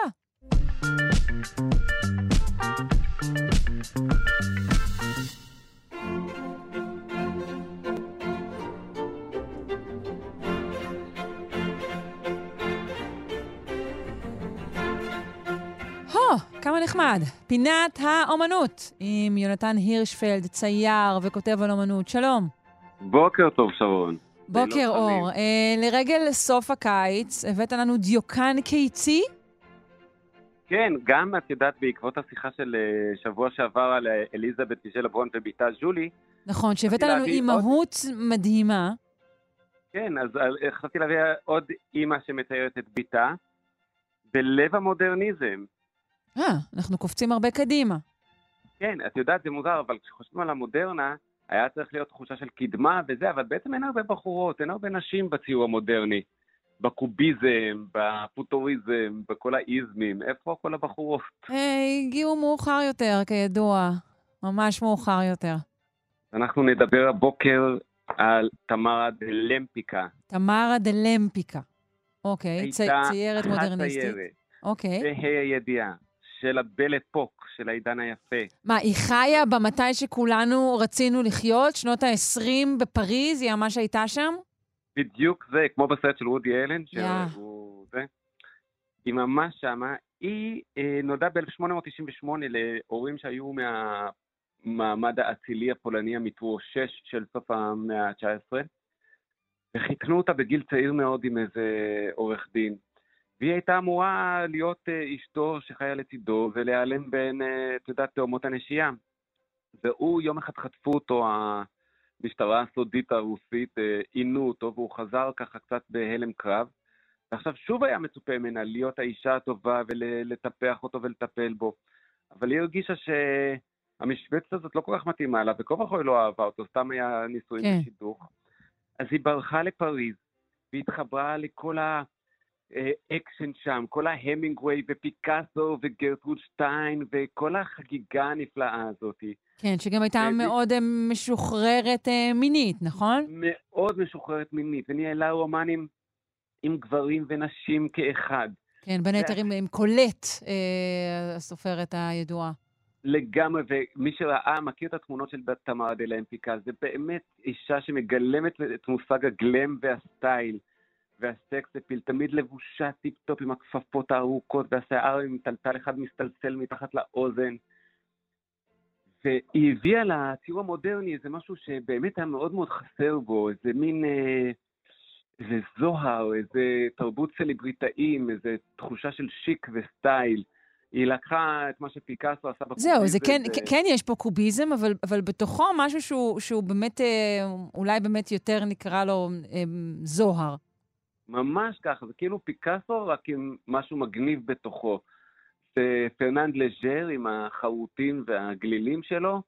כמה נחמד. פינת האומנות עם יונתן הירשפלד, צייר וכותב על אומנות. שלום. בוקר טוב, שרון. בוקר אור. אה, לרגל סוף הקיץ, הבאת לנו דיוקן קיצי? כן, גם את יודעת, בעקבות השיחה של אה, שבוע שעבר על אה, אליזבת מישל לברון ובתה ז'ולי, נכון, שהבאת לנו אימהות מדהימה. כן, אז אה, חשבתי להביא עוד אימא שמתארת את בתה בלב המודרניזם. אה, אנחנו קופצים הרבה קדימה. כן, את יודעת, זה מוזר, אבל כשחושבים על המודרנה, היה צריך להיות תחושה של קדמה וזה, אבל בעצם אין הרבה בחורות, אין הרבה נשים בציור המודרני. בקוביזם, בפוטוריזם, בכל האיזמים, איפה כל הבחורות? אה, הגיעו מאוחר יותר, כידוע. ממש מאוחר יותר. אנחנו נדבר הבוקר על תמרה דלמפיקה. תמרה דלמפיקה. אוקיי, צי- הייתה ציירת מודרניסטית. הציירת, אוקיי. בה"א הידיעה, של הבל אפוק, של העידן היפה. מה, היא חיה במתי שכולנו רצינו לחיות? שנות ה-20 בפריז? היא ממש הייתה שם? בדיוק זה, כמו בסרט של רודי אלן. שהוא זה. היא ממש שמה. היא אה, נולדה ב-1898 להורים שהיו מהמעמד האצילי הפולני המתרושש של סוף המאה ה-19, וחיתנו אותה בגיל צעיר מאוד עם איזה עורך דין. והיא הייתה אמורה להיות אה, אשתו שחיה לצידו ולהיעלם בין, אה, את יודעת, תאומות הנשייה. והוא, יום אחד חטפו אותו המשטרה הסודית הרוסית, אה, עינו אותו, והוא חזר ככה קצת בהלם קרב. ועכשיו שוב היה מצופה ממנה להיות האישה הטובה ולטפח אותו ולטפל בו. אבל היא הרגישה שהמשבצת הזאת לא כל כך מתאימה לה, וכל כך לא אהבה אותו, סתם היה נישואים כן. בשידוך. אז היא ברחה לפריז, והתחברה לכל האקשן שם, כל ההמינגווי ופיקאסו וגרטרוד שטיין וכל החגיגה הנפלאה הזאת. כן, שגם הייתה ו- מאוד אה, משוחררת אה, מינית, נכון? מאוד משוחררת מינית, וניהלה רומנים עם גברים ונשים כאחד. כן, בין היתר עם, עם קולט, אה, הסופרת הידועה. לגמרי, ומי שראה, מכיר את התמונות של תמר דה לאמפיקה, זה באמת אישה שמגלמת את מושג ה glam והסטייל והסקס אפיל, תמיד לבושה טיפ-טופ עם הכפפות הארוכות והשיער עם תלתל אחד מסתלסל מתחת לאוזן. והיא הביאה לציור המודרני איזה משהו שבאמת היה מאוד מאוד חסר בו, איזה מין, אה, איזה זוהר, איזה תרבות סלבריטאים, איזה תחושה של שיק וסטייל. היא לקחה את מה שפיקאסו עשה בקוביזם. זהו, זה כן, ו- כן יש פה קוביזם, אבל, אבל בתוכו משהו שהוא, שהוא באמת, אה, אולי באמת יותר נקרא לו אה, זוהר. ממש ככה, זה כאילו פיקאסו, רק עם משהו מגניב בתוכו. זה פרננד לג'ר עם החרוטים והגלילים שלו,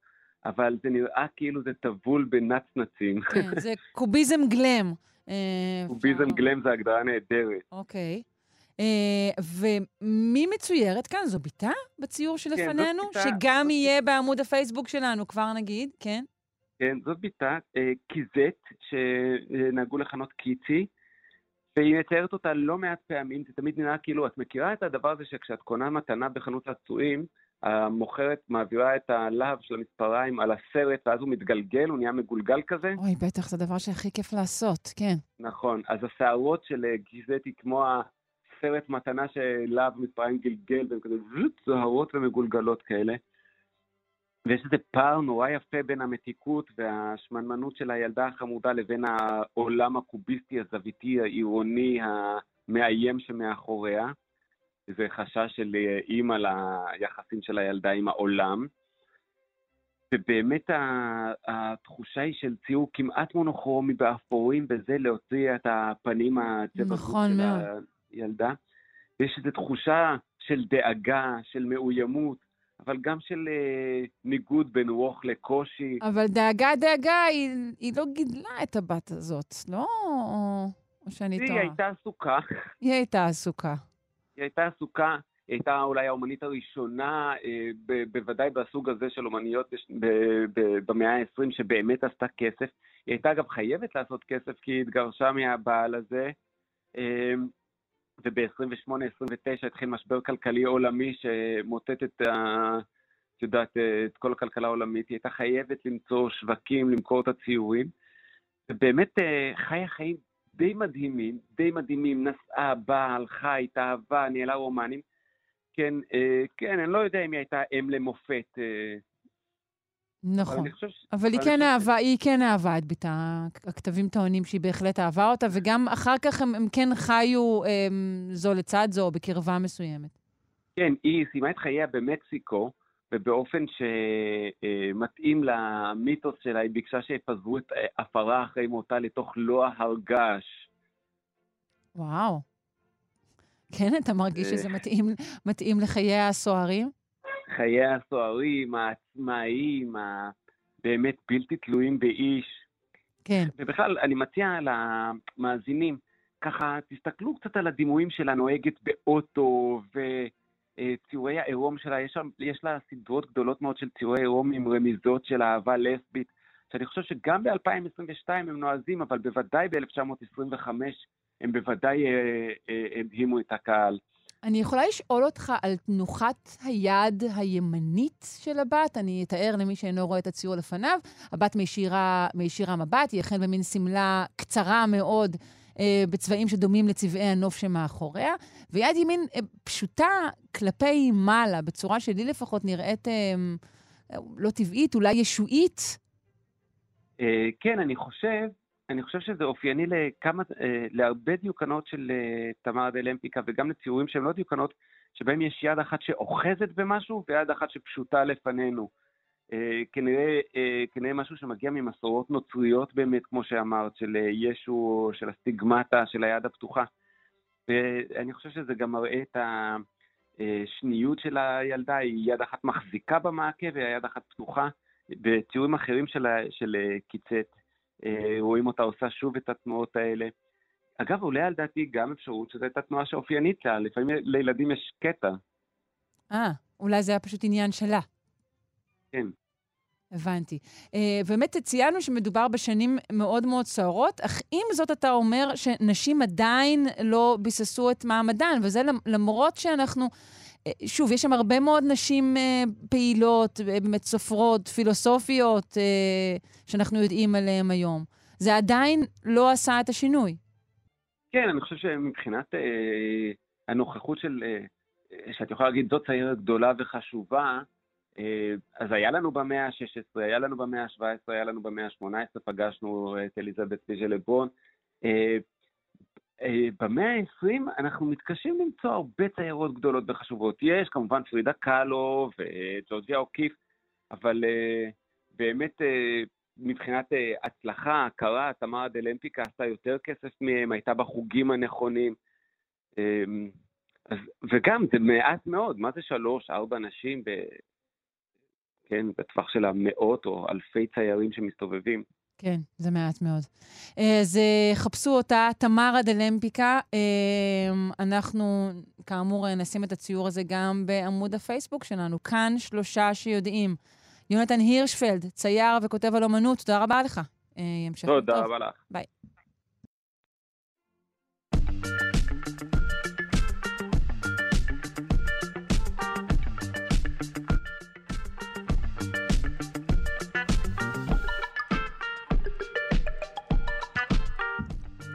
אבל זה נראה כאילו זה טבול בנצנצים. כן, זה קוביזם גלם. אה, קוביזם גלם זה הגדרה נהדרת. אוקיי. אה, ומי מצוירת כאן? זו בתה בציור כן, שלפנינו? בתה, שגם יהיה בעמוד הפייסבוק שלנו, כבר נגיד, כן? כן, זאת בתה, אה, קיזט, שנהגו לכנות קיצי, והיא מציירת אותה לא מעט פעמים, זה תמיד נראה כאילו, את מכירה את הדבר הזה שכשאת קונה מתנה בחנות צעצועים, המוכרת מעבירה את הלהב של המספריים על הסרט, ואז הוא מתגלגל, הוא נהיה מגולגל כזה? אוי, בטח, זה הדבר שהכי כיף לעשות, כן. נכון, אז השערות של אה, גיזט היא כמו הסרט מתנה שלהב מספריים גלגל, והן כזה זוהרות ומגולגלות כאלה. ויש איזה פער נורא יפה בין המתיקות והשמנמנות של הילדה החמודה לבין העולם הקוביסטי, הזוויתי, העירוני, המאיים שמאחוריה. זה חשש של אימא ליחסים של הילדה עם העולם. ובאמת התחושה היא של ציור כמעט מונוכרומי באפורים, בזה להוציא את הפנים הצבע נכון של מאוד. הילדה. ויש איזו תחושה של דאגה, של מאוימות, אבל גם של אה, ניגוד בין רוך לקושי. אבל דאגה, דאגה, היא, היא לא גידלה את הבת הזאת, לא? או שאני היא טועה. הייתה עסוקה, היא הייתה עסוקה. היא הייתה עסוקה, היא הייתה אולי האומנית הראשונה, אה, ב- בוודאי בסוג הזה של אומניות ב- ב- במאה ה-20, שבאמת עשתה כסף. היא הייתה גם חייבת לעשות כסף כי היא התגרשה מהבעל הזה, אה, וב-28-29 התחיל משבר כלכלי עולמי שמוטט את ה... את יודעת, אה, את כל הכלכלה העולמית, היא הייתה חייבת למצוא שווקים, למכור את הציורים, ובאמת אה, חיה חיים די מדהימים, די מדהימים, נסעה, באה, הלכה, התאהבה, ניהלה רומנים. כן, אה, כן, אני לא יודע אם היא הייתה אם למופת. אה, נכון. אני חושב אבל היא אבל כן אהבה, היא כן אהבה את בתה. הכתבים טוענים שהיא בהחלט אהבה אותה, וגם אחר כך הם, הם כן חיו הם, זו לצד זו, בקרבה מסוימת. כן, היא סיימה את חייה במקסיקו, ובאופן שמתאים למיתוס שלה, היא ביקשה שיפזרו את אה, עפרה אחרי מותה לתוך לוע הר געש. וואו. כן, אתה מרגיש שזה אה. מתאים, מתאים לחיי הסוהרים? חיי הסוהרים, העצמאיים, הבאמת בלתי תלויים באיש. כן. ובכלל, אני מציע למאזינים, ככה, תסתכלו קצת על הדימויים שלה נוהגת באוטו, וציורי העירום שלה, יש, יש לה סדרות גדולות מאוד של ציורי עירום עם רמיזות של אהבה לסבית, שאני חושב שגם ב-2022 הם נועזים, אבל בוודאי ב-1925 הם בוודאי אה, אה, הדהימו את הקהל. אני יכולה לשאול אותך על תנוחת היד הימנית של הבת? אני אתאר למי שאינו רואה את הציור לפניו. הבת מישירה, מישירה מבט, היא אכן במין שמלה קצרה מאוד, אה, בצבעים שדומים לצבעי הנוף שמאחוריה, ויד ימין אה, פשוטה כלפי מעלה, בצורה שלי לפחות נראית אה, לא טבעית, אולי ישועית. אה, כן, אני חושב, אני חושב שזה אופייני לכמה, אה, להרבה דיוקנות של אה, תמר דלמפיקה וגם לציורים שהם לא דיוקנות, שבהם יש יד אחת שאוחזת במשהו ויד אחת שפשוטה לפנינו. אה, כנראה, אה, כנראה משהו שמגיע ממסורות נוצריות באמת, כמו שאמרת, של ישו, של הסטיגמטה, של היד הפתוחה. ואני חושב שזה גם מראה את השניות של הילדה, היא יד אחת מחזיקה במעקה והיד אחת פתוחה. בציורים אחרים של, של אה, רואים אותה עושה שוב את התנועות האלה. אגב, עולה על דעתי גם אפשרות שזו הייתה תנועה שאופיינית לה, לפעמים לילדים יש קטע. אה, אולי זה היה פשוט עניין שלה. כן. הבנתי. Uh, באמת ציינו שמדובר בשנים מאוד מאוד סוערות, אך עם זאת אתה אומר שנשים עדיין לא ביססו את מעמדן, וזה למ- למרות שאנחנו... אה, שוב, יש שם הרבה מאוד נשים uh, פעילות, אה, באמת סופרות, פילוסופיות, שאנחנו יודעים עליהן היום. זה עדיין לא עשה את השינוי. כן, אני חושב שמבחינת אה, הנוכחות של, אה, שאת יכולה להגיד, זאת צעירת גדולה וחשובה, אה, אז היה לנו במאה ה-16, היה לנו במאה ה-17, היה לנו במאה ה-18, פגשנו את אליזבת פיז'לברון. אה, אה, במאה ה-20 אנחנו מתקשים למצוא הרבה ציירות גדולות וחשובות. יש כמובן פרידה קאלו וג'ורג'יה אוקיף, אבל אה, באמת אה, מבחינת אה, הצלחה, הכרה, תמרה דלמפיקה עשתה יותר כסף מהם, הייתה בחוגים הנכונים. אה, אז, וגם זה מעט מאוד, מה זה שלוש, ארבע נשים ב, כן, בטווח של המאות או אלפי ציירים שמסתובבים. כן, זה מעט מאוד. אז אה, חפשו אותה, תמרה דלמפיקה. אה, אנחנו, כאמור, נשים את הציור הזה גם בעמוד הפייסבוק שלנו. כאן שלושה שיודעים. יונתן הירשפלד, צייר וכותב על אומנות, תודה רבה לך. אה, המשך תודה. רבה לך. ביי.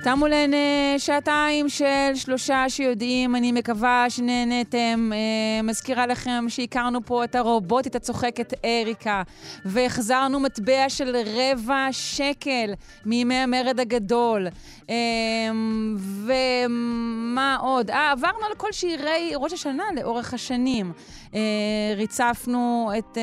תמו להן אה, שעתיים של שלושה שיודעים, אני מקווה שנהניתם. אה, מזכירה לכם שהכרנו פה את הרובוטית הצוחקת אריקה, והחזרנו מטבע של רבע שקל מימי המרד הגדול. אה, ומה עוד? אה, עברנו על כל שירי ראש השנה לאורך השנים. ריצפנו את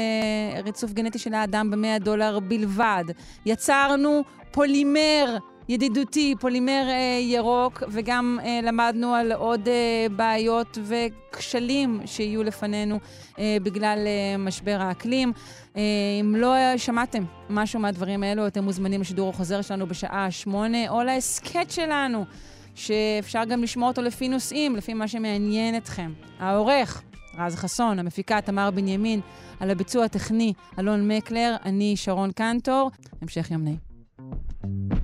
ריצוף גנטי של האדם ב-100 דולר בלבד. יצרנו פולימר. ידידותי, פולימר אה, ירוק, וגם אה, למדנו על עוד אה, בעיות וכשלים שיהיו לפנינו אה, בגלל אה, משבר האקלים. אה, אם לא שמעתם משהו מהדברים האלו, אתם מוזמנים לשידור החוזר שלנו בשעה שמונה, או להסכת שלנו, שאפשר גם לשמוע אותו לפי נושאים, לפי מה שמעניין אתכם. העורך, רז חסון, המפיקה תמר בנימין, על הביצוע הטכני אלון מקלר, אני שרון קנטור. המשך יום נעים.